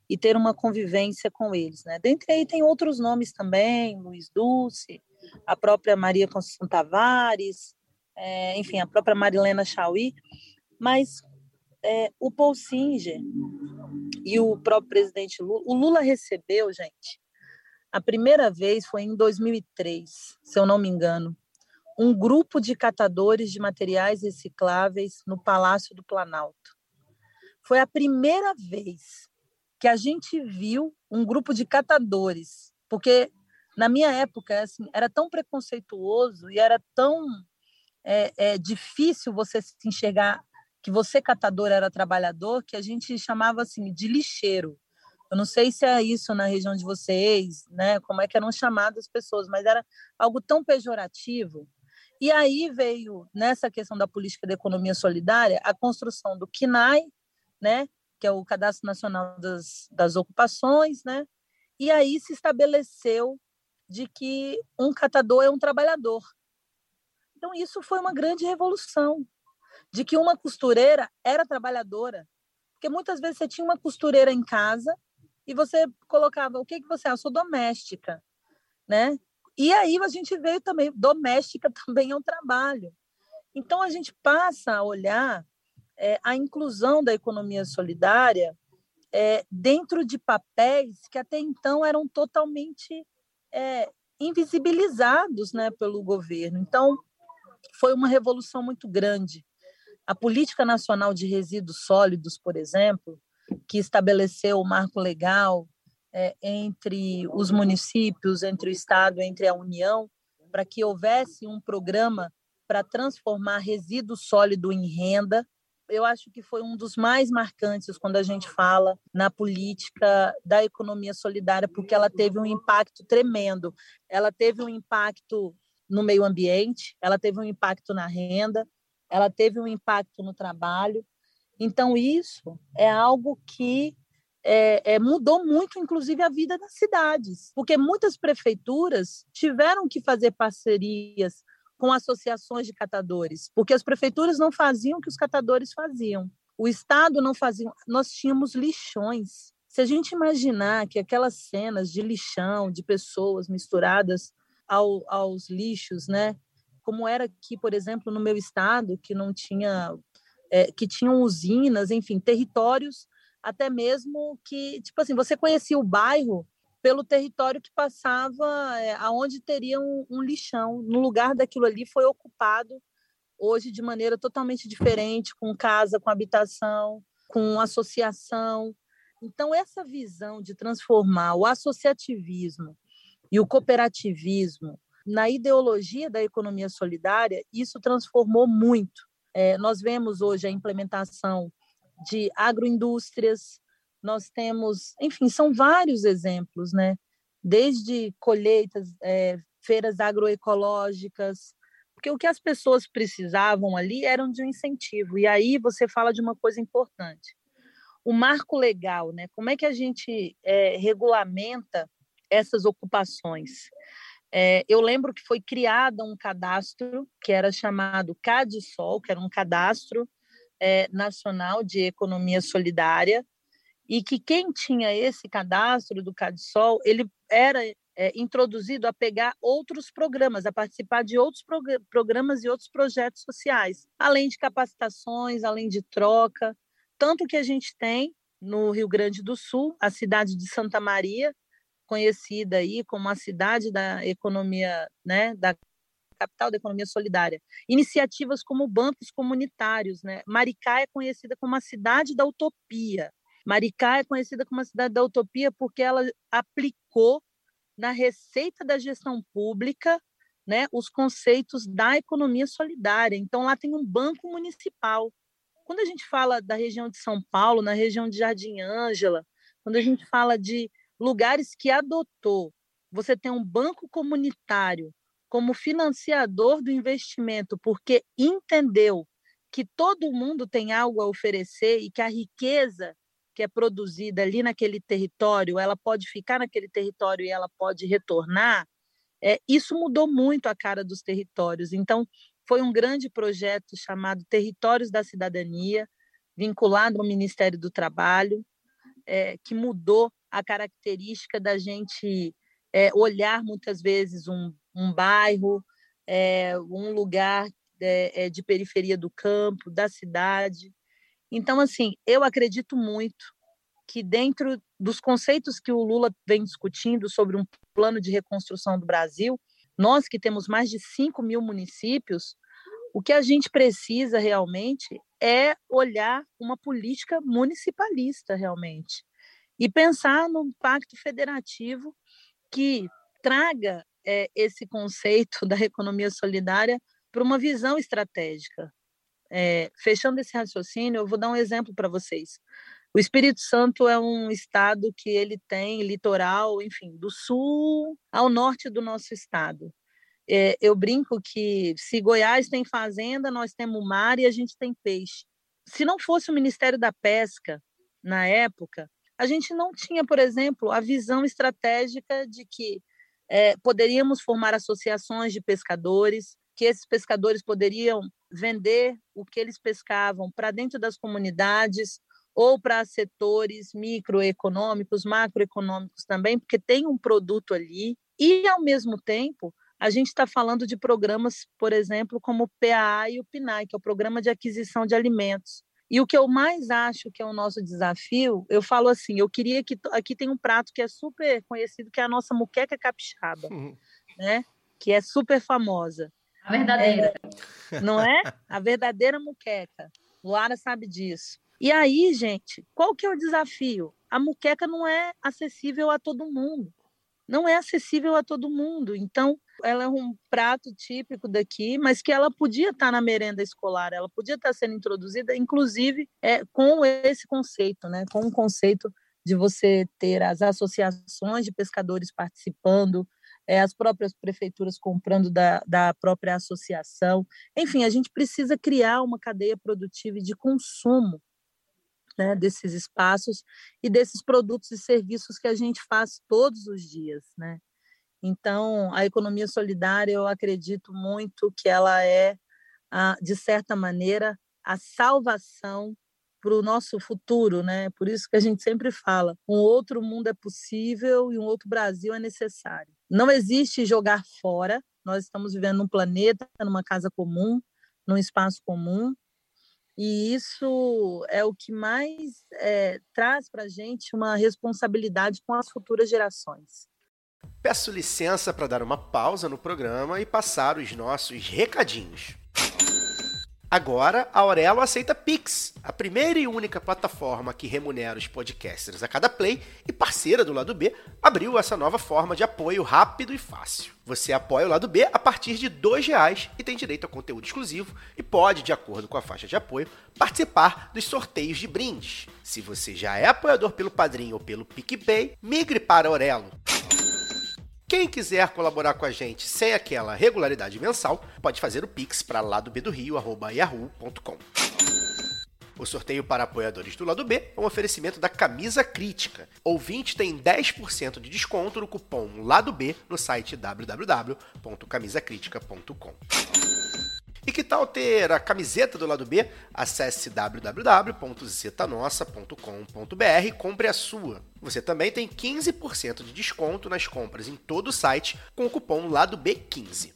e ter uma convivência com eles. Né? Dentre aí tem outros nomes também, Luiz Dulce, a própria Maria Conceição Tavares, é, enfim, a própria Marilena Chauí, mas é, o Paul Singer e o próprio presidente Lula. O Lula recebeu, gente, a primeira vez foi em 2003, se eu não me engano, um grupo de catadores de materiais recicláveis no Palácio do Planalto. Foi a primeira vez que a gente viu um grupo de catadores, porque na minha época assim, era tão preconceituoso e era tão é, é, difícil você se enxergar que você catador era trabalhador, que a gente chamava assim de lixeiro. Eu não sei se é isso na região de vocês, né? Como é que eram chamadas as pessoas, mas era algo tão pejorativo. E aí veio nessa questão da política da economia solidária a construção do CNAE, né? Que é o Cadastro Nacional das, das Ocupações, né? E aí se estabeleceu de que um catador é um trabalhador. Então isso foi uma grande revolução, de que uma costureira era trabalhadora. Porque muitas vezes você tinha uma costureira em casa e você colocava, o que, que você é? Eu sou doméstica, né? E aí a gente veio também, doméstica também é um trabalho. Então a gente passa a olhar é, a inclusão da economia solidária é, dentro de papéis que até então eram totalmente é, invisibilizados né, pelo governo. Então, foi uma revolução muito grande. A Política Nacional de Resíduos Sólidos, por exemplo, que estabeleceu o marco legal é, entre os municípios, entre o Estado, entre a União, para que houvesse um programa para transformar resíduo sólido em renda. Eu acho que foi um dos mais marcantes quando a gente fala na política da economia solidária, porque ela teve um impacto tremendo. Ela teve um impacto no meio ambiente, ela teve um impacto na renda, ela teve um impacto no trabalho. Então, isso é algo que é, é, mudou muito, inclusive, a vida das cidades, porque muitas prefeituras tiveram que fazer parcerias com associações de catadores, porque as prefeituras não faziam o que os catadores faziam. O Estado não fazia. Nós tínhamos lixões. Se a gente imaginar que aquelas cenas de lixão, de pessoas misturadas ao, aos lixos, né? Como era aqui, por exemplo, no meu estado, que não tinha, é, que tinham usinas, enfim, territórios até mesmo que, tipo assim, você conhecia o bairro pelo território que passava, é, aonde teria um, um lixão. No lugar daquilo ali foi ocupado hoje de maneira totalmente diferente, com casa, com habitação, com associação. Então, essa visão de transformar o associativismo e o cooperativismo na ideologia da economia solidária, isso transformou muito. É, nós vemos hoje a implementação de agroindústrias, nós temos, enfim, são vários exemplos, né? Desde colheitas, é, feiras agroecológicas, porque o que as pessoas precisavam ali eram de um incentivo. E aí você fala de uma coisa importante: o marco legal, né? Como é que a gente é, regulamenta essas ocupações? É, eu lembro que foi criado um cadastro que era chamado CADSOL, que era um cadastro é, nacional de economia solidária, e que quem tinha esse cadastro do CadSol, ele era é, introduzido a pegar outros programas, a participar de outros prog programas e outros projetos sociais, além de capacitações, além de troca. Tanto que a gente tem no Rio Grande do Sul, a cidade de Santa Maria, conhecida aí como a cidade da economia, né, da capital da economia solidária. Iniciativas como bancos comunitários, né? Maricá é conhecida como a cidade da utopia. Maricá é conhecida como a cidade da utopia porque ela aplicou na receita da gestão pública né, os conceitos da economia solidária. Então, lá tem um banco municipal. Quando a gente fala da região de São Paulo, na região de Jardim Ângela, quando a gente fala de lugares que adotou, você tem um banco comunitário como financiador do investimento, porque entendeu que todo mundo tem algo a oferecer e que a riqueza que é produzida ali naquele território, ela pode ficar naquele território e ela pode retornar, é, isso mudou muito a cara dos territórios. Então, foi um grande projeto chamado Territórios da Cidadania, vinculado ao Ministério do Trabalho, é, que mudou a característica da gente é, olhar muitas vezes um, um bairro, é, um lugar é, de periferia do campo, da cidade, então, assim, eu acredito muito que dentro dos conceitos que o Lula vem discutindo sobre um plano de reconstrução do Brasil, nós que temos mais de 5 mil municípios, o que a gente precisa realmente é olhar uma política municipalista realmente e pensar num pacto federativo que traga é, esse conceito da economia solidária para uma visão estratégica. É, fechando esse raciocínio, eu vou dar um exemplo para vocês. O Espírito Santo é um estado que ele tem litoral, enfim, do sul ao norte do nosso estado. É, eu brinco que se Goiás tem fazenda, nós temos mar e a gente tem peixe. Se não fosse o Ministério da Pesca na época, a gente não tinha, por exemplo, a visão estratégica de que é, poderíamos formar associações de pescadores, que esses pescadores poderiam vender o que eles pescavam para dentro das comunidades ou para setores microeconômicos, macroeconômicos também, porque tem um produto ali. E, ao mesmo tempo, a gente está falando de programas, por exemplo, como o PAA e o PNAE, que é o Programa de Aquisição de Alimentos. E o que eu mais acho que é o nosso desafio, eu falo assim, eu queria que aqui tem um prato que é super conhecido, que é a nossa muqueca capixaba, uhum. né? Que é super famosa. A verdadeira. É, não é? A verdadeira muqueca. Luara sabe disso. E aí, gente, qual que é o desafio? A muqueca não é acessível a todo mundo. Não é acessível a todo mundo. Então, ela é um prato típico daqui, mas que ela podia estar na merenda escolar, ela podia estar sendo introduzida, inclusive, é, com esse conceito, né? com o conceito de você ter as associações de pescadores participando, é, as próprias prefeituras comprando da, da própria associação. Enfim, a gente precisa criar uma cadeia produtiva de consumo né, desses espaços e desses produtos e serviços que a gente faz todos os dias. Né? Então, a economia solidária, eu acredito muito que ela é, de certa maneira, a salvação para o nosso futuro, né? Por isso que a gente sempre fala, um outro mundo é possível e um outro Brasil é necessário. Não existe jogar fora. Nós estamos vivendo num planeta, numa casa comum, num espaço comum, e isso é o que mais é, traz para a gente uma responsabilidade com as futuras gerações. Peço licença para dar uma pausa no programa e passar os nossos recadinhos. Agora, a Aurelo aceita Pix, a primeira e única plataforma que remunera os podcasters a cada play e parceira do lado B, abriu essa nova forma de apoio rápido e fácil. Você apoia o lado B a partir de R$ reais e tem direito a conteúdo exclusivo e pode, de acordo com a faixa de apoio, participar dos sorteios de brindes. Se você já é apoiador pelo Padrinho ou pelo PicPay, migre para Aurelo. Quem quiser colaborar com a gente sem aquela regularidade mensal, pode fazer o pix para ladobdorio.yahoo.com. O sorteio para apoiadores do lado B é um oferecimento da Camisa Crítica. Ouvinte tem 10% de desconto no cupom Lado B no site www.camisacritica.com. E que tal ter a camiseta do lado B? Acesse www.zetanossa.com.br e compre a sua. Você também tem 15% de desconto nas compras em todo o site com o cupom Lado B15.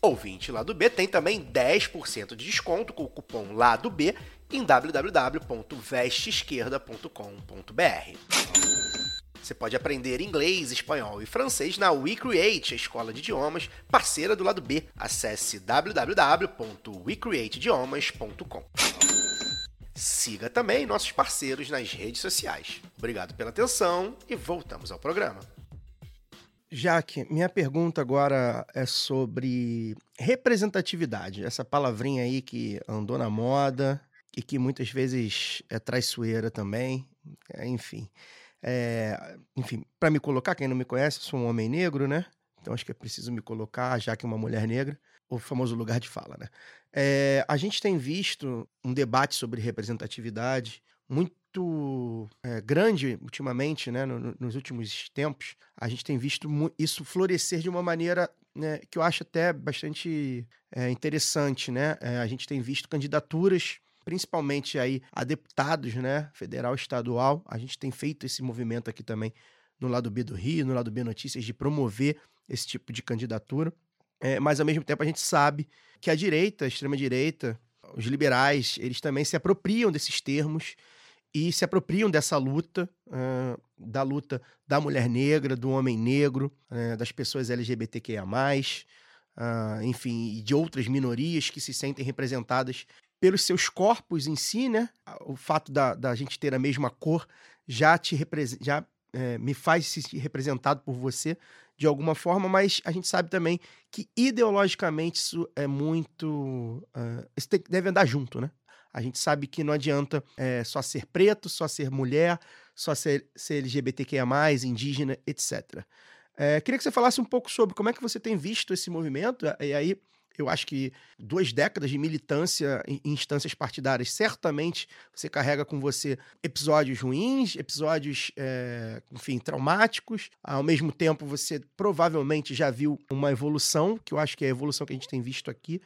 Ouvinte Lado B tem também 10% de desconto com o cupom Lado B em www.vesteesquerda.com.br. Você pode aprender inglês, espanhol e francês na WeCreate, a escola de idiomas parceira do lado B. Acesse www.wecreateidiomas.com. Siga também nossos parceiros nas redes sociais. Obrigado pela atenção e voltamos ao programa. Jaque, minha pergunta agora é sobre representatividade. Essa palavrinha aí que andou na moda e que muitas vezes é traiçoeira também. Enfim. É, enfim, para me colocar, quem não me conhece, sou um homem negro, né? Então acho que é preciso me colocar, já que é uma mulher negra, o famoso lugar de fala, né? É, a gente tem visto um debate sobre representatividade muito é, grande ultimamente, né? No, nos últimos tempos, a gente tem visto isso florescer de uma maneira né, que eu acho até bastante interessante, né? A gente tem visto candidaturas principalmente aí a deputados, né, federal estadual. A gente tem feito esse movimento aqui também no lado B do Rio, no lado B Notícias, de promover esse tipo de candidatura. É, mas, ao mesmo tempo, a gente sabe que a direita, a extrema-direita, os liberais, eles também se apropriam desses termos e se apropriam dessa luta, uh, da luta da mulher negra, do homem negro, uh, das pessoas LGBTQIA+, uh, enfim, e de outras minorias que se sentem representadas pelos seus corpos em si, né? O fato da, da gente ter a mesma cor já te já é, me faz se representado por você de alguma forma, mas a gente sabe também que ideologicamente isso é muito. Uh, isso tem, deve andar junto, né? A gente sabe que não adianta é, só ser preto, só ser mulher, só ser, ser LGBTQIA, indígena, etc. É, queria que você falasse um pouco sobre como é que você tem visto esse movimento, e aí eu acho que duas décadas de militância em instâncias partidárias, certamente você carrega com você episódios ruins, episódios, é, enfim, traumáticos. Ao mesmo tempo, você provavelmente já viu uma evolução, que eu acho que é a evolução que a gente tem visto aqui.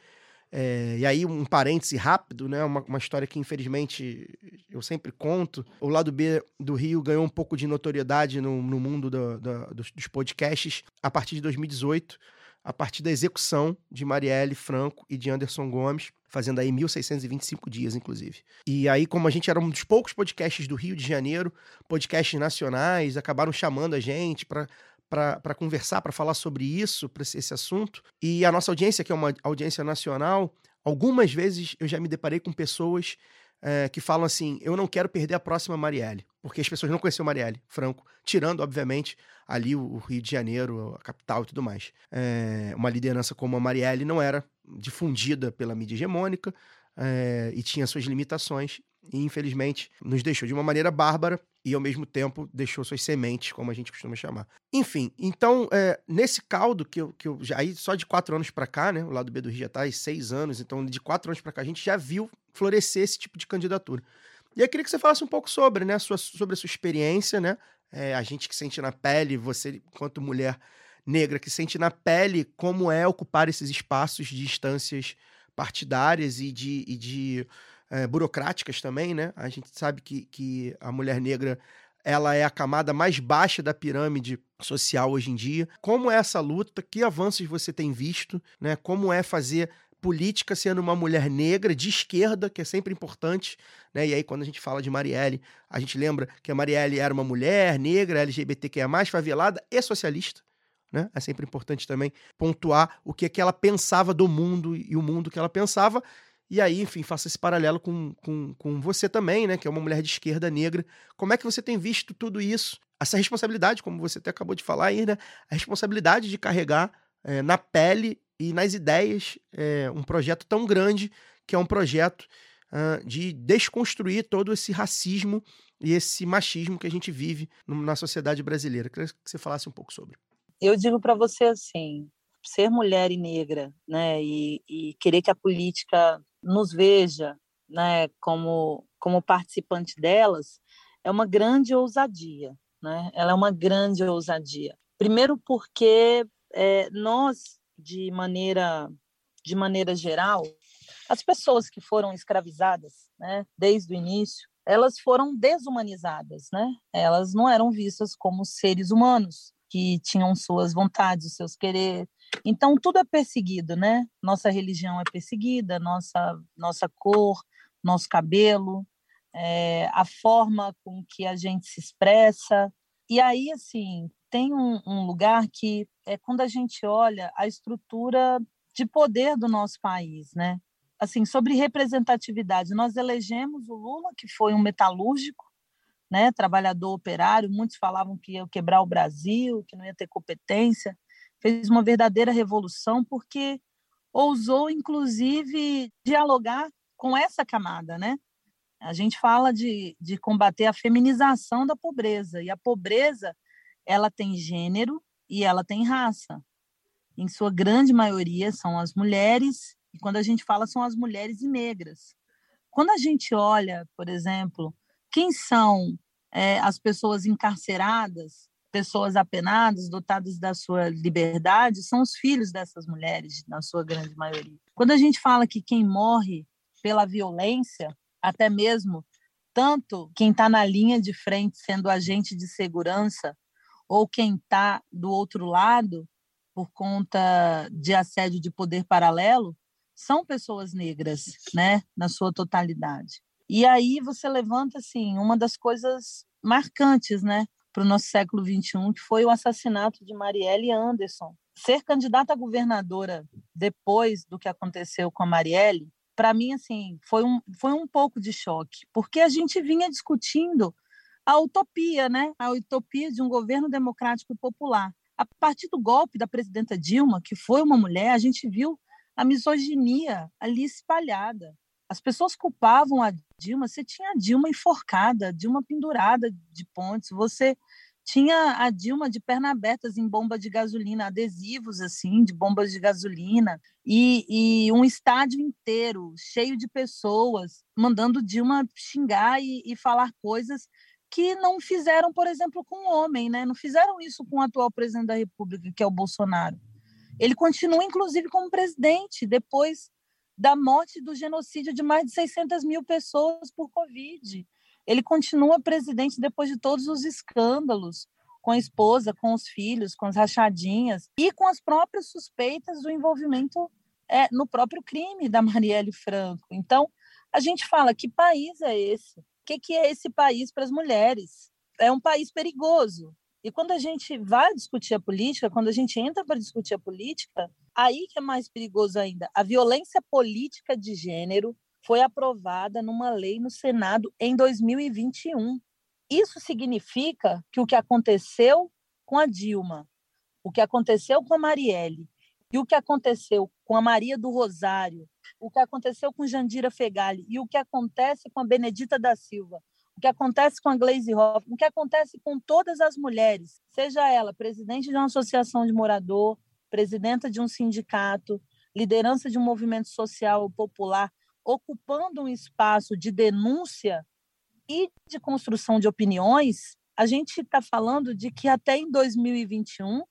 É, e aí, um parêntese rápido, né? Uma, uma, história que, infelizmente, eu sempre conto. O lado B do Rio ganhou um pouco de notoriedade no, no mundo do, do, dos, dos podcasts a partir de 2018 a partir da execução de Marielle Franco e de Anderson Gomes, fazendo aí 1.625 dias, inclusive. E aí, como a gente era um dos poucos podcasts do Rio de Janeiro, podcasts nacionais, acabaram chamando a gente para para conversar, para falar sobre isso, para esse assunto. E a nossa audiência, que é uma audiência nacional, algumas vezes eu já me deparei com pessoas é, que falam assim: eu não quero perder a próxima Marielle, porque as pessoas não conheciam Marielle Franco, tirando, obviamente, ali o, Rio de Janeiro, a capital e tudo mais. É, uma liderança como a Marielle não era difundida pela mídia hegemônica é, e tinha suas limitações, e infelizmente nos deixou de uma maneira bárbara e ao mesmo tempo deixou suas sementes, como a gente costuma chamar. Enfim, então, é, nesse caldo que eu, que eu já aí só de quatro anos para cá, né? O lado B do Rio já tá aí seis anos, então de quatro anos para cá a gente já viu florescer esse tipo de candidatura. E eu queria que você falasse um pouco sobre, né, sua, sobre a sua experiência, né? É, a gente que sente na pele, você, enquanto mulher negra, que sente na pele como é ocupar esses espaços de instâncias partidárias e de, e de é, burocráticas também, né? A gente sabe que, que a mulher negra ela é a camada mais baixa da pirâmide social hoje em dia. Como é essa luta? Que avanços você tem visto? Né? Como é fazer política sendo uma mulher negra de esquerda, que é sempre importante, né? E aí quando a gente fala de Marielle, a gente lembra que a Marielle era uma mulher negra, LGBTQIA+, favelada e socialista, né? É sempre importante também pontuar o que é que ela pensava do mundo e o mundo que ela pensava. E aí, enfim, faça esse paralelo com, com, com você também, né? Que é uma mulher de esquerda negra. Como é que você tem visto tudo isso? Essa responsabilidade, como você até acabou de falar aí, né? A responsabilidade de carregar é, na pele e nas ideias é, um projeto tão grande que é um projeto uh, de desconstruir todo esse racismo e esse machismo que a gente vive na sociedade brasileira. Queria que você falasse um pouco sobre. Eu digo para você assim, ser mulher e negra, né, e, e, querer que a política nos veja, né, como como participante delas, é uma grande ousadia, né? Ela é uma grande ousadia. Primeiro porque é, nós de maneira de maneira geral, as pessoas que foram escravizadas, né, desde o início, elas foram desumanizadas, né? Elas não eram vistas como seres humanos que tinham suas vontades, seus querer. Então tudo é perseguido, né? Nossa religião é perseguida, nossa nossa cor, nosso cabelo, é, a forma com que a gente se expressa. E aí, assim, tem um, um lugar que é quando a gente olha a estrutura de poder do nosso país, né? Assim, sobre representatividade, nós elegemos o Lula, que foi um metalúrgico, né, trabalhador operário, muitos falavam que ia quebrar o Brasil, que não ia ter competência, fez uma verdadeira revolução porque ousou inclusive dialogar com essa camada, né? A gente fala de, de combater a feminização da pobreza, e a pobreza ela tem gênero e ela tem raça. Em sua grande maioria são as mulheres, e quando a gente fala são as mulheres e negras. Quando a gente olha, por exemplo, quem são é, as pessoas encarceradas, pessoas apenadas, dotadas da sua liberdade, são os filhos dessas mulheres, na sua grande maioria. Quando a gente fala que quem morre pela violência até mesmo tanto quem está na linha de frente sendo agente de segurança ou quem está do outro lado por conta de assédio de poder paralelo são pessoas negras, né, na sua totalidade. E aí você levanta assim uma das coisas marcantes, né, para o nosso século 21, que foi o assassinato de Marielle Anderson. Ser candidata a governadora depois do que aconteceu com a Marielle para mim, assim, foi um, foi um pouco de choque, porque a gente vinha discutindo a utopia, né? A utopia de um governo democrático e popular. A partir do golpe da presidenta Dilma, que foi uma mulher, a gente viu a misoginia ali espalhada. As pessoas culpavam a Dilma. Você tinha a Dilma enforcada, Dilma pendurada de pontes, você tinha a Dilma de perna abertas em bomba de gasolina, adesivos assim, de bombas de gasolina, e, e um estádio inteiro cheio de pessoas mandando Dilma xingar e, e falar coisas que não fizeram, por exemplo, com o homem, né? Não fizeram isso com o atual presidente da República, que é o Bolsonaro. Ele continua, inclusive, como presidente, depois da morte do genocídio de mais de 600 mil pessoas por Covid. Ele continua presidente depois de todos os escândalos com a esposa, com os filhos, com as rachadinhas e com as próprias suspeitas do envolvimento é, no próprio crime da Marielle Franco. Então, a gente fala: que país é esse? O que, que é esse país para as mulheres? É um país perigoso. E quando a gente vai discutir a política, quando a gente entra para discutir a política, aí que é mais perigoso ainda. A violência política de gênero foi aprovada numa lei no Senado em 2021. Isso significa que o que aconteceu com a Dilma, o que aconteceu com a Marielle e o que aconteceu com a Maria do Rosário, o que aconteceu com Jandira Fegali e o que acontece com a Benedita da Silva, o que acontece com a Glaze Hoff, o que acontece com todas as mulheres, seja ela presidente de uma associação de morador, presidenta de um sindicato, liderança de um movimento social popular, ocupando um espaço de denúncia e de construção de opiniões, a gente está falando de que até em 2021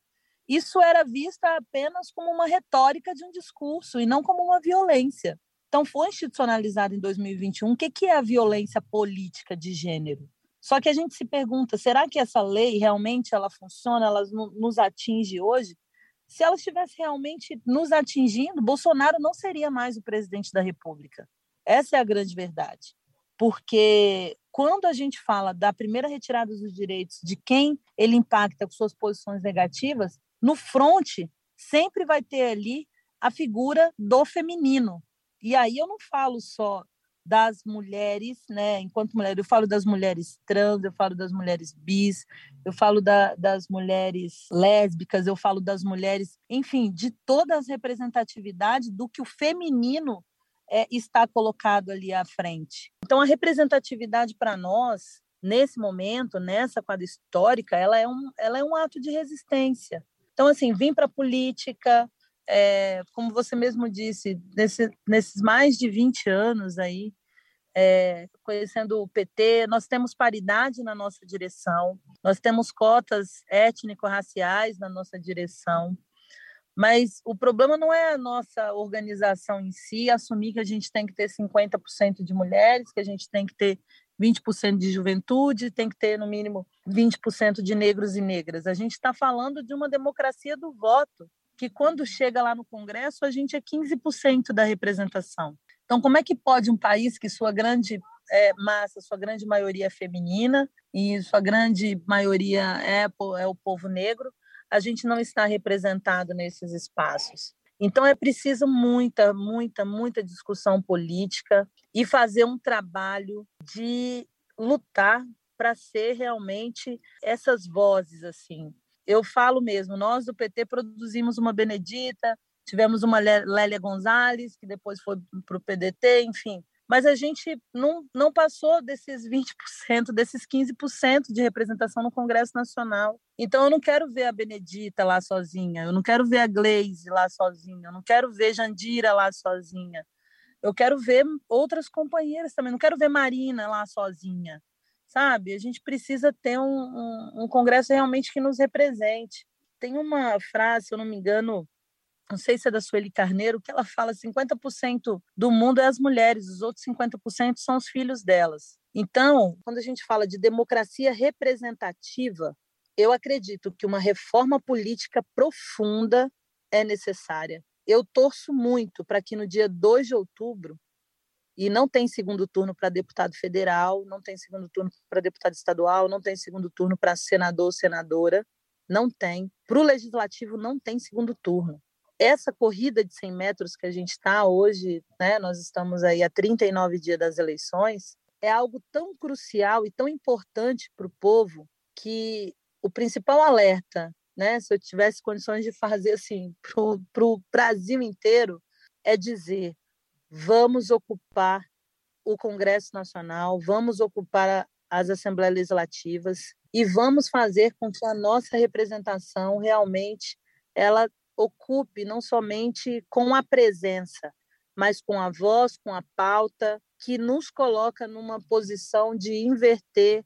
isso era visto apenas como uma retórica de um discurso e não como uma violência. Então, foi institucionalizado em 2021 o que, que é a violência política de gênero. Só que a gente se pergunta, será que essa lei realmente ela funciona, ela nos atinge hoje? Se ela estivesse realmente nos atingindo, Bolsonaro não seria mais o presidente da República. Essa é a grande verdade. Porque quando a gente fala da primeira retirada dos direitos de quem ele impacta com suas posições negativas, no fronte sempre vai ter ali a figura do feminino. E aí eu não falo só das mulheres, né? Enquanto mulher, eu falo das mulheres trans, eu falo das mulheres bis, eu falo da, das mulheres lésbicas, eu falo das mulheres, enfim, de todas as representatividades do que o feminino é, está colocado ali à frente. Então, a representatividade para nós, nesse momento, nessa quadra histórica, ela é um, ela é um ato de resistência. Então, assim, vim para a política, é, como você mesmo disse, nesse, nesses mais de 20 anos aí, é, conhecendo o PT, nós temos paridade na nossa direção, nós temos cotas étnico-raciais na nossa direção, Mas o problema não é a nossa organização em si assumir que a gente tem que ter 50% de mulheres, que a gente tem que ter 20% de juventude, tem que ter no mínimo 20% de negros e negras. A gente está falando de uma democracia do voto, que quando chega lá no Congresso, a gente é 15% da representação. Então, como é que pode um país que sua grande é, massa, sua grande maioria é feminina e sua grande maioria é, é o povo negro, a gente não está representado nesses espaços. Então é preciso muita, muita, muita discussão política e fazer um trabalho de lutar para ser realmente essas vozes assim. Eu falo mesmo, nós do PT produzimos uma Benedita, tivemos uma Lélia Gonzalez, que depois foi para o PDT, enfim mas a gente não, não passou desses 20%, desses 15% de representação no Congresso Nacional. Então, eu não quero ver a Benedita lá sozinha, eu não quero ver a Gleise lá sozinha, eu não quero ver Jandira lá sozinha. Eu quero ver outras companheiras também, não quero ver Marina lá sozinha, sabe? A gente precisa ter um, um, um Congresso realmente que nos represente. Tem uma frase, se eu não me engano, não sei se é da Sueli Carneiro, que ela fala 50% do mundo é as mulheres, os outros 50% são os filhos delas. Então, quando a gente fala de democracia representativa, eu acredito que uma reforma política profunda é necessária. Eu torço muito para que no dia 2 de outubro, e não tem segundo turno para deputado federal, não tem segundo turno para deputado estadual, não tem segundo turno para senador ou senadora, não tem. Para o legislativo, não tem segundo turno essa corrida de 100 metros que a gente está hoje, né, nós estamos aí a 39 dias das eleições, é algo tão crucial e tão importante para o povo que o principal alerta, né, se eu tivesse condições de fazer assim para o Brasil inteiro, é dizer: vamos ocupar o Congresso Nacional, vamos ocupar as Assembleias Legislativas e vamos fazer com que a nossa representação realmente ela ocupe não somente com a presença, mas com a voz, com a pauta, que nos coloca numa posição de inverter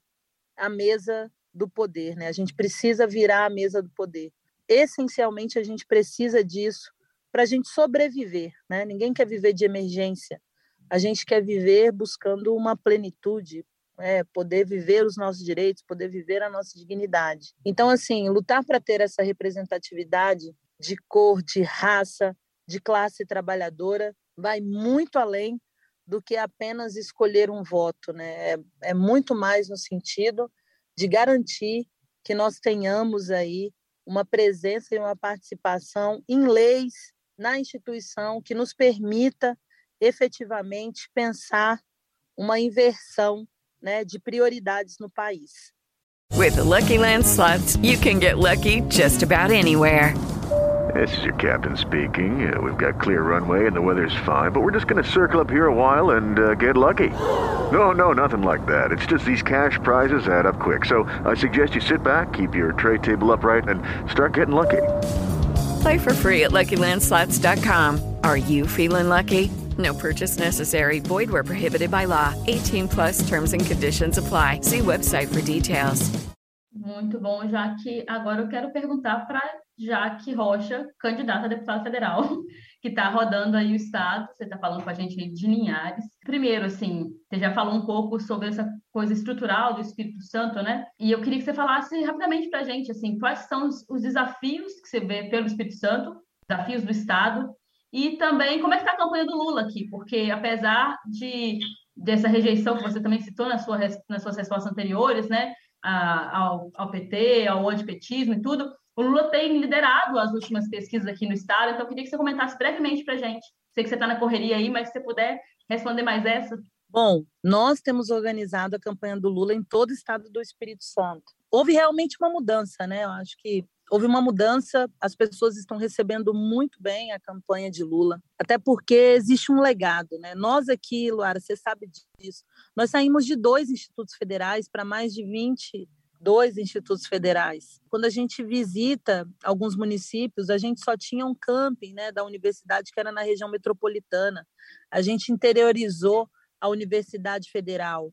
a mesa do poder. Né? A gente precisa virar a mesa do poder. Essencialmente, a gente precisa disso para a gente sobreviver. Né? Ninguém quer viver de emergência. A gente quer viver buscando uma plenitude, é, poder viver os nossos direitos, poder viver a nossa dignidade. Então, assim, lutar para ter essa representatividade de cor, de raça, de classe trabalhadora, vai muito além do que apenas escolher um voto, né? É, é muito mais no sentido de garantir que nós tenhamos aí uma presença e uma participação em leis na instituição que nos permita efetivamente pensar uma inversão né, de prioridades no país. With the Lucky Land slots, you can get lucky just about anywhere. This is your captain speaking. Uh, we've got clear runway and the weather's fine, but we're just going to circle up here a while and uh, get lucky. No, no, nothing like that. It's just these cash prizes add up quick. So I suggest you sit back, keep your tray table upright, and start getting lucky. Play for free at LuckyLandSlots.com. Are you feeling lucky? No purchase necessary. Void where prohibited by law. 18 plus terms and conditions apply. See website for details. Muito bom, já que agora eu quero perguntar para Jaque Rocha, candidata a deputada federal, que está rodando aí o estado. Você está falando com a gente de Linhares. Primeiro, assim, você já falou um pouco sobre essa coisa estrutural do Espírito Santo, né? E eu queria que você falasse rapidamente para a gente, assim, quais são os, os desafios que você vê pelo Espírito Santo, desafios do estado, e também como é que está a campanha do Lula aqui, porque apesar de dessa rejeição que você também citou na sua, nas suas respostas anteriores, né, a, ao, ao PT, ao antipetismo e tudo, o Lula tem liderado as últimas pesquisas aqui no estado, então eu queria que você comentasse brevemente para a gente. Sei que você está na correria aí, mas se você puder responder mais essa. Bom, nós temos organizado a campanha do Lula em todo o estado do Espírito Santo. Houve realmente uma mudança, né? Eu acho que houve uma mudança, as pessoas estão recebendo muito bem a campanha de Lula, até porque existe um legado, né? Nós aqui, Luara, você sabe disso, nós saímos de dois institutos federais para mais de 20 dois institutos federais. Quando a gente visita alguns municípios, a gente só tinha um camping né, da universidade que era na região metropolitana. A gente interiorizou a Universidade Federal.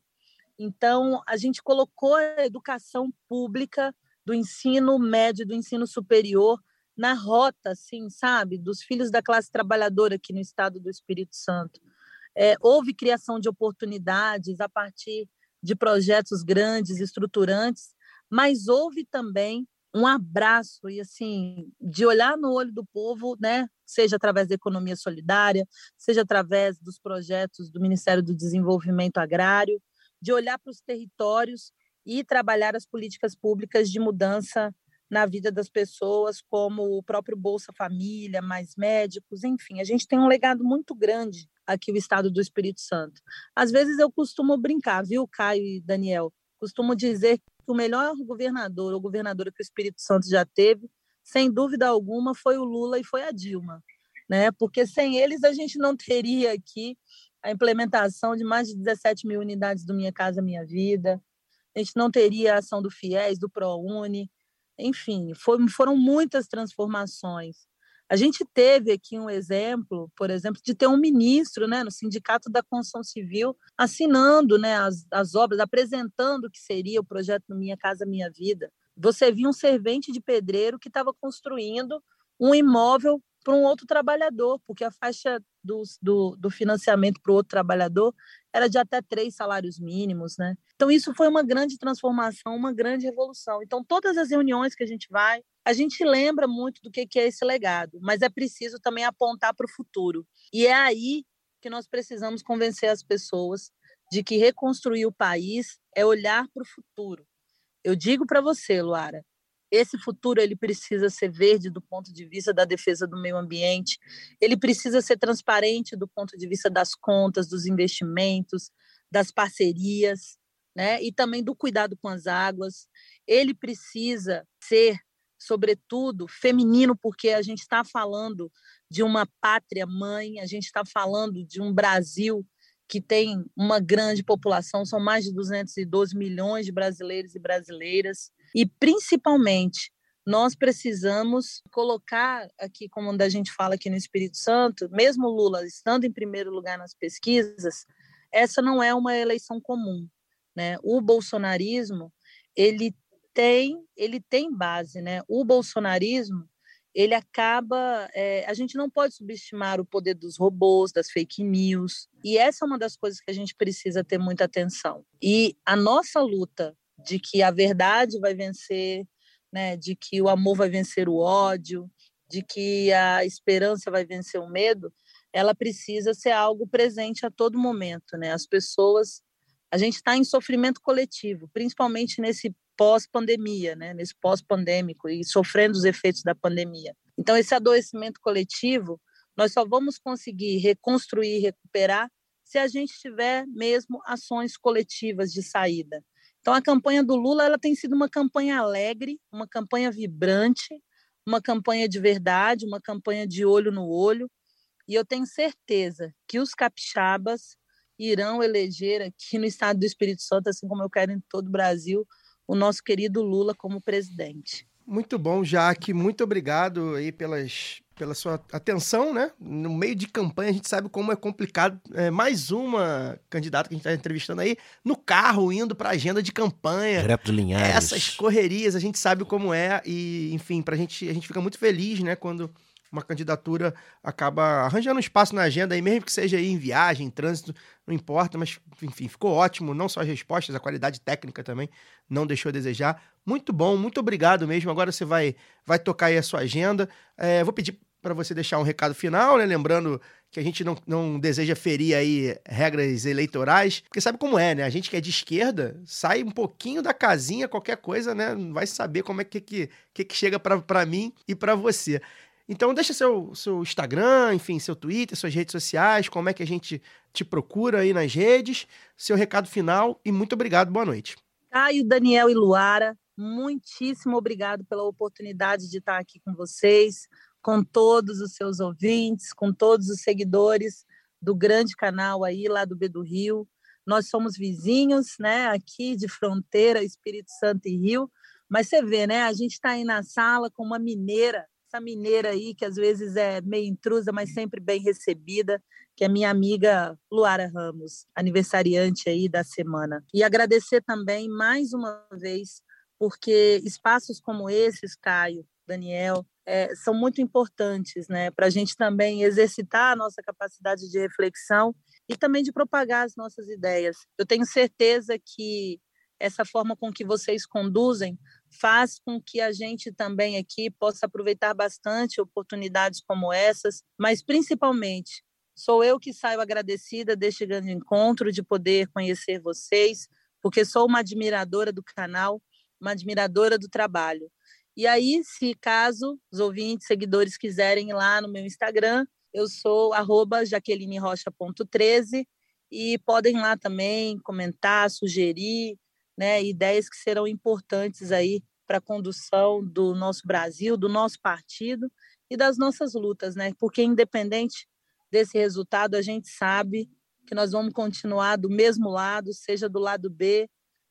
Então, a gente colocou a educação pública do ensino médio, do ensino superior, na rota, assim, sabe, dos filhos da classe trabalhadora aqui no estado do Espírito Santo. É, houve criação de oportunidades a partir de projetos grandes, estruturantes, mas houve também um abraço e assim de olhar no olho do povo, né? Seja através da economia solidária, seja através dos projetos do Ministério do Desenvolvimento Agrário, de olhar para os territórios e trabalhar as políticas públicas de mudança na vida das pessoas, como o próprio Bolsa Família, mais médicos, enfim, a gente tem um legado muito grande aqui no estado do Espírito Santo. Às vezes eu costumo brincar, viu, Caio e Daniel? Costumo dizer que o melhor governador ou governadora que o Espírito Santo já teve, sem dúvida alguma, foi o Lula e foi a Dilma, né? Porque sem eles a gente não teria aqui a implementação de mais de 17 mil unidades do Minha Casa Minha Vida, a gente não teria a ação do FIES, do ProUni, enfim, foram muitas transformações. A gente teve aqui um exemplo, por exemplo, de ter um ministro né, no Sindicato da Construção Civil assinando né, as, as obras, apresentando o que seria o projeto Minha Casa Minha Vida. Você viu um servente de pedreiro que estava construindo um imóvel para um outro trabalhador, porque a faixa do, do, do financiamento para o outro trabalhador era de até três salários mínimos, né? Então isso foi uma grande transformação, uma grande revolução. Então todas as reuniões que a gente vai, a gente lembra muito do que é esse legado, mas é preciso também apontar para o futuro. E é aí que nós precisamos convencer as pessoas de que reconstruir o país é olhar para o futuro. Eu digo para você, Luara, esse futuro ele precisa ser verde do ponto de vista da defesa do meio ambiente, ele precisa ser transparente do ponto de vista das contas, dos investimentos, das parcerias, né? E também do cuidado com as águas. Ele precisa ser, sobretudo, feminino, porque a gente está falando de uma pátria mãe, a gente está falando de um Brasil que tem uma grande população, são mais de 212 milhões de brasileiros e brasileiras. E, principalmente, nós precisamos colocar aqui, como a gente fala aqui no Espírito Santo, mesmo Lula estando em primeiro lugar nas pesquisas, essa não é uma eleição comum, né? O bolsonarismo, ele tem, ele tem base, né? O bolsonarismo, ele acaba, é, a gente não pode subestimar o poder dos robôs, das fake news, e essa é uma das coisas que a gente precisa ter muita atenção. E a nossa luta de que a verdade vai vencer, né, de que o amor vai vencer o ódio, de que a esperança vai vencer o medo, ela precisa ser algo presente a todo momento, né? As pessoas, a gente está em sofrimento coletivo, principalmente nesse pós-pandemia, né? Nesse pós-pandêmico e sofrendo os efeitos da pandemia. Então esse adoecimento coletivo, nós só vamos conseguir reconstruir, recuperar se a gente tiver mesmo ações coletivas de saída. Então, a campanha do Lula ela tem sido uma campanha alegre, uma campanha vibrante, uma campanha de verdade, uma campanha de olho no olho. E eu tenho certeza que os capixabas irão eleger aqui no estado do Espírito Santo, assim como eu quero em todo o Brasil, o nosso querido Lula como presidente. Muito bom, Jaque. Muito obrigado aí pelas, pela sua atenção, né? No meio de campanha, a gente sabe como é complicado. É, mais uma candidata que a gente está entrevistando aí, no carro, indo para a agenda de campanha. Direto de Linhares. Essas correrias, a gente sabe como é. E, enfim, pra gente, a gente fica muito feliz, né? Quando uma candidatura acaba arranjando um espaço na agenda, aí, mesmo que seja em viagem, em trânsito, não importa, mas enfim, ficou ótimo, não só as respostas, a qualidade técnica também não deixou a desejar. Muito bom, muito obrigado mesmo. Agora você vai, vai tocar aí a sua agenda. É, vou pedir para você deixar um recado final, né? Lembrando que a gente não, não deseja ferir aí regras eleitorais, porque sabe como é, né? A gente que é de esquerda sai um pouquinho da casinha, qualquer coisa, né? Vai saber como é que, que, que chega para mim e para você. Então deixa seu, seu Instagram, enfim, seu Twitter, suas redes sociais, como é que a gente te procura aí nas redes, seu recado final e muito obrigado, boa noite. Caio, Daniel e Luara, muitíssimo obrigado pela oportunidade de estar aqui com vocês, com todos os seus ouvintes, com todos os seguidores do grande canal aí lá do B do Rio. Nós somos vizinhos, né, aqui de fronteira, Espírito Santo e Rio, mas você vê, né, a gente está aí na sala com uma mineira essa mineira aí, que às vezes é meio intrusa, mas sempre bem recebida, que é minha amiga Luara Ramos, aniversariante aí da semana. E agradecer também, mais uma vez, porque espaços como esses, Caio, Daniel, é, são muito importantes, né, para a gente também exercitar a nossa capacidade de reflexão e também de propagar as nossas ideias. Eu tenho certeza que essa forma com que vocês conduzem faz com que a gente também aqui possa aproveitar bastante oportunidades como essas, mas principalmente sou eu que saio agradecida deste grande encontro, de poder conhecer vocês, porque sou uma admiradora do canal, uma admiradora do trabalho. E aí, se caso os ouvintes, seguidores quiserem ir lá no meu Instagram, eu sou arroba jaquelinerocha.13 e podem lá também comentar, sugerir né, ideias que serão importantes aí para a condução do nosso Brasil, do nosso partido e das nossas lutas, né? Porque independente desse resultado, a gente sabe que nós vamos continuar do mesmo lado, seja do lado B,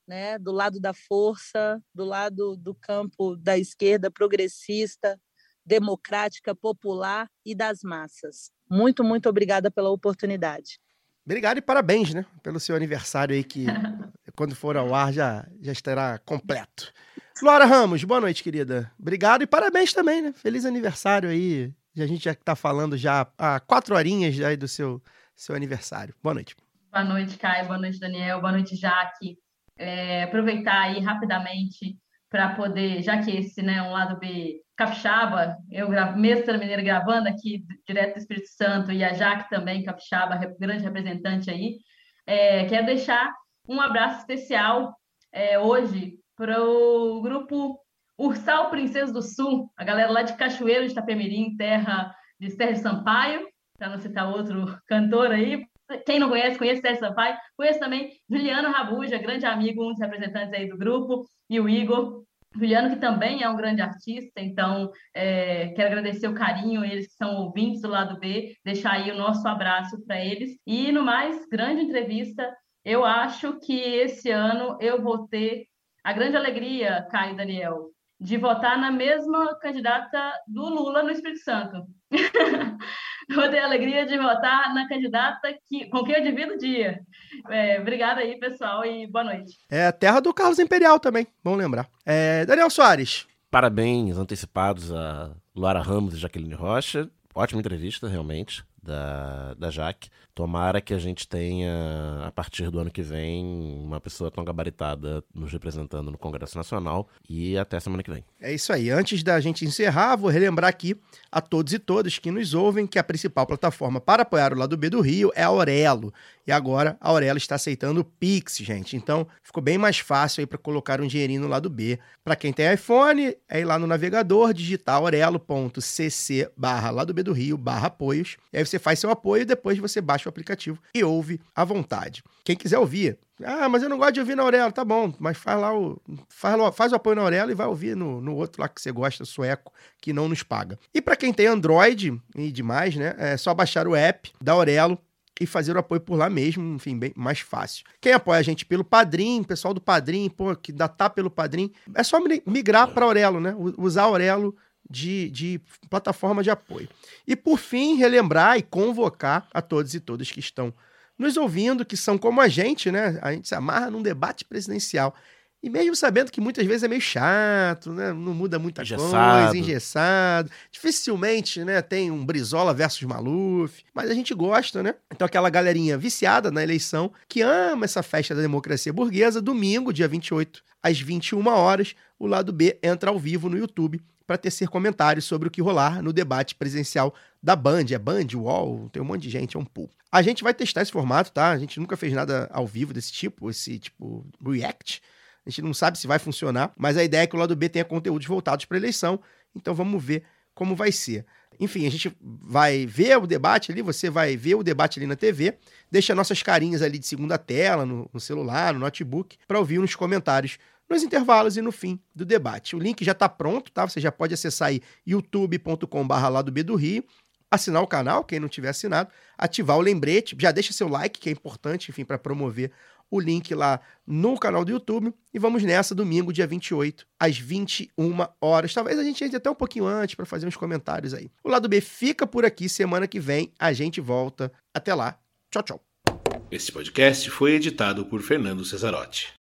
né, do lado da força, do lado do campo da esquerda progressista, democrática, popular e das massas. Muito, muito obrigada pela oportunidade. Obrigado e parabéns, né? Pelo seu aniversário aí, que quando for ao ar já, já estará completo. Laura Ramos, boa noite, querida. Obrigado e parabéns também, né? Feliz aniversário aí. A gente já está falando já há quatro horinhas aí do seu, seu aniversário. Boa noite. Boa noite, Caio. Boa noite, Daniel. Boa noite, Jaque. É, aproveitar aí rapidamente para poder, já que esse né, um lado B capixaba, eu gravo, mestra mineira gravando aqui direto do Espírito Santo e a Jaque também, capixaba, grande representante aí, é, quero deixar um abraço especial é, hoje para o grupo Ursal Princesa do Sul, a galera lá de Cachoeiro de Itapemirim, terra de Sérgio Sampaio, para não citar outro cantor aí. Quem não conhece, conhece Sérgio Sampaio. Conheço também Juliano Rabuja, grande amigo, um dos representantes aí do grupo, e o Igor. Juliano, que também é um grande artista, então é, quero agradecer o carinho, eles que são ouvintes do lado B, deixar aí o nosso abraço para eles. E no mais, grande entrevista. Eu acho que esse ano eu vou ter a grande alegria, Caio Daniel, de votar na mesma candidata do Lula no Espírito Santo. vou ter a alegria de votar na candidata que, com quem eu divido o dia. É, obrigada aí, pessoal, e boa noite. É terra do Carlos Imperial também, bom lembrar. É, Daniel Soares. Parabéns antecipados a Luara Ramos e Jaqueline Rocha. Ótima entrevista, realmente da, da Jaque. Tomara que a gente tenha, a partir do ano que vem, uma pessoa tão gabaritada nos representando no Congresso Nacional. E até semana que vem. É isso aí. Antes da gente encerrar, vou relembrar aqui a todos e todas que nos ouvem que a principal plataforma para apoiar o lado B do Rio é a Aurelo. E agora a Aurelo está aceitando o Pix, gente. Então ficou bem mais fácil aí para colocar um dinheirinho no lado B. Para quem tem iPhone, é ir lá no navegador, digitar aurelo.cc barra lado B do Rio barra apoios. E aí você faz seu apoio e depois você baixa o aplicativo e ouve à vontade. Quem quiser ouvir, ah, mas eu não gosto de ouvir na Aurelo, tá bom, mas faz lá o. Faz, lá, faz o apoio na Aurelo e vai ouvir no, no outro lá que você gosta, sueco, que não nos paga. E para quem tem Android e demais, né? É só baixar o app da Aurelo e fazer o apoio por lá mesmo, enfim, bem mais fácil. Quem apoia a gente pelo Padrim, pessoal do Padrim, pô, que dá tá pelo Padrim, é só migrar para Aurelo, né? Usar Aurelo de, de plataforma de apoio. E por fim, relembrar e convocar a todos e todas que estão nos ouvindo, que são como a gente, né? A gente se amarra num debate presidencial. E mesmo sabendo que muitas vezes é meio chato, né? Não muda muita engessado. coisa, engessado. Dificilmente, né? Tem um Brizola versus Maluf. Mas a gente gosta, né? Então aquela galerinha viciada na eleição, que ama essa festa da democracia burguesa, domingo, dia 28, às 21 horas, o lado B entra ao vivo no YouTube para tecer comentários sobre o que rolar no debate presidencial da Band. É Band, UOL, tem um monte de gente, é um pool. A gente vai testar esse formato, tá? A gente nunca fez nada ao vivo desse tipo, esse tipo React. A gente não sabe se vai funcionar, mas a ideia é que o lado B tenha conteúdos voltados para eleição. Então vamos ver como vai ser. Enfim, a gente vai ver o debate ali, você vai ver o debate ali na TV, deixa nossas carinhas ali de segunda tela, no, no celular, no notebook, para ouvir nos comentários nos intervalos e no fim do debate. O link já está pronto, tá? Você já pode acessar aí youtube.com.br lado B do Rio, assinar o canal, quem não tiver assinado, ativar o lembrete, já deixa seu like, que é importante, enfim, para promover o link lá no canal do YouTube. E vamos nessa, domingo, dia 28, às 21 horas. Talvez a gente entre até um pouquinho antes para fazer uns comentários aí. O lado B fica por aqui. Semana que vem a gente volta. Até lá. Tchau, tchau. Esse podcast foi editado por Fernando Cesarotti.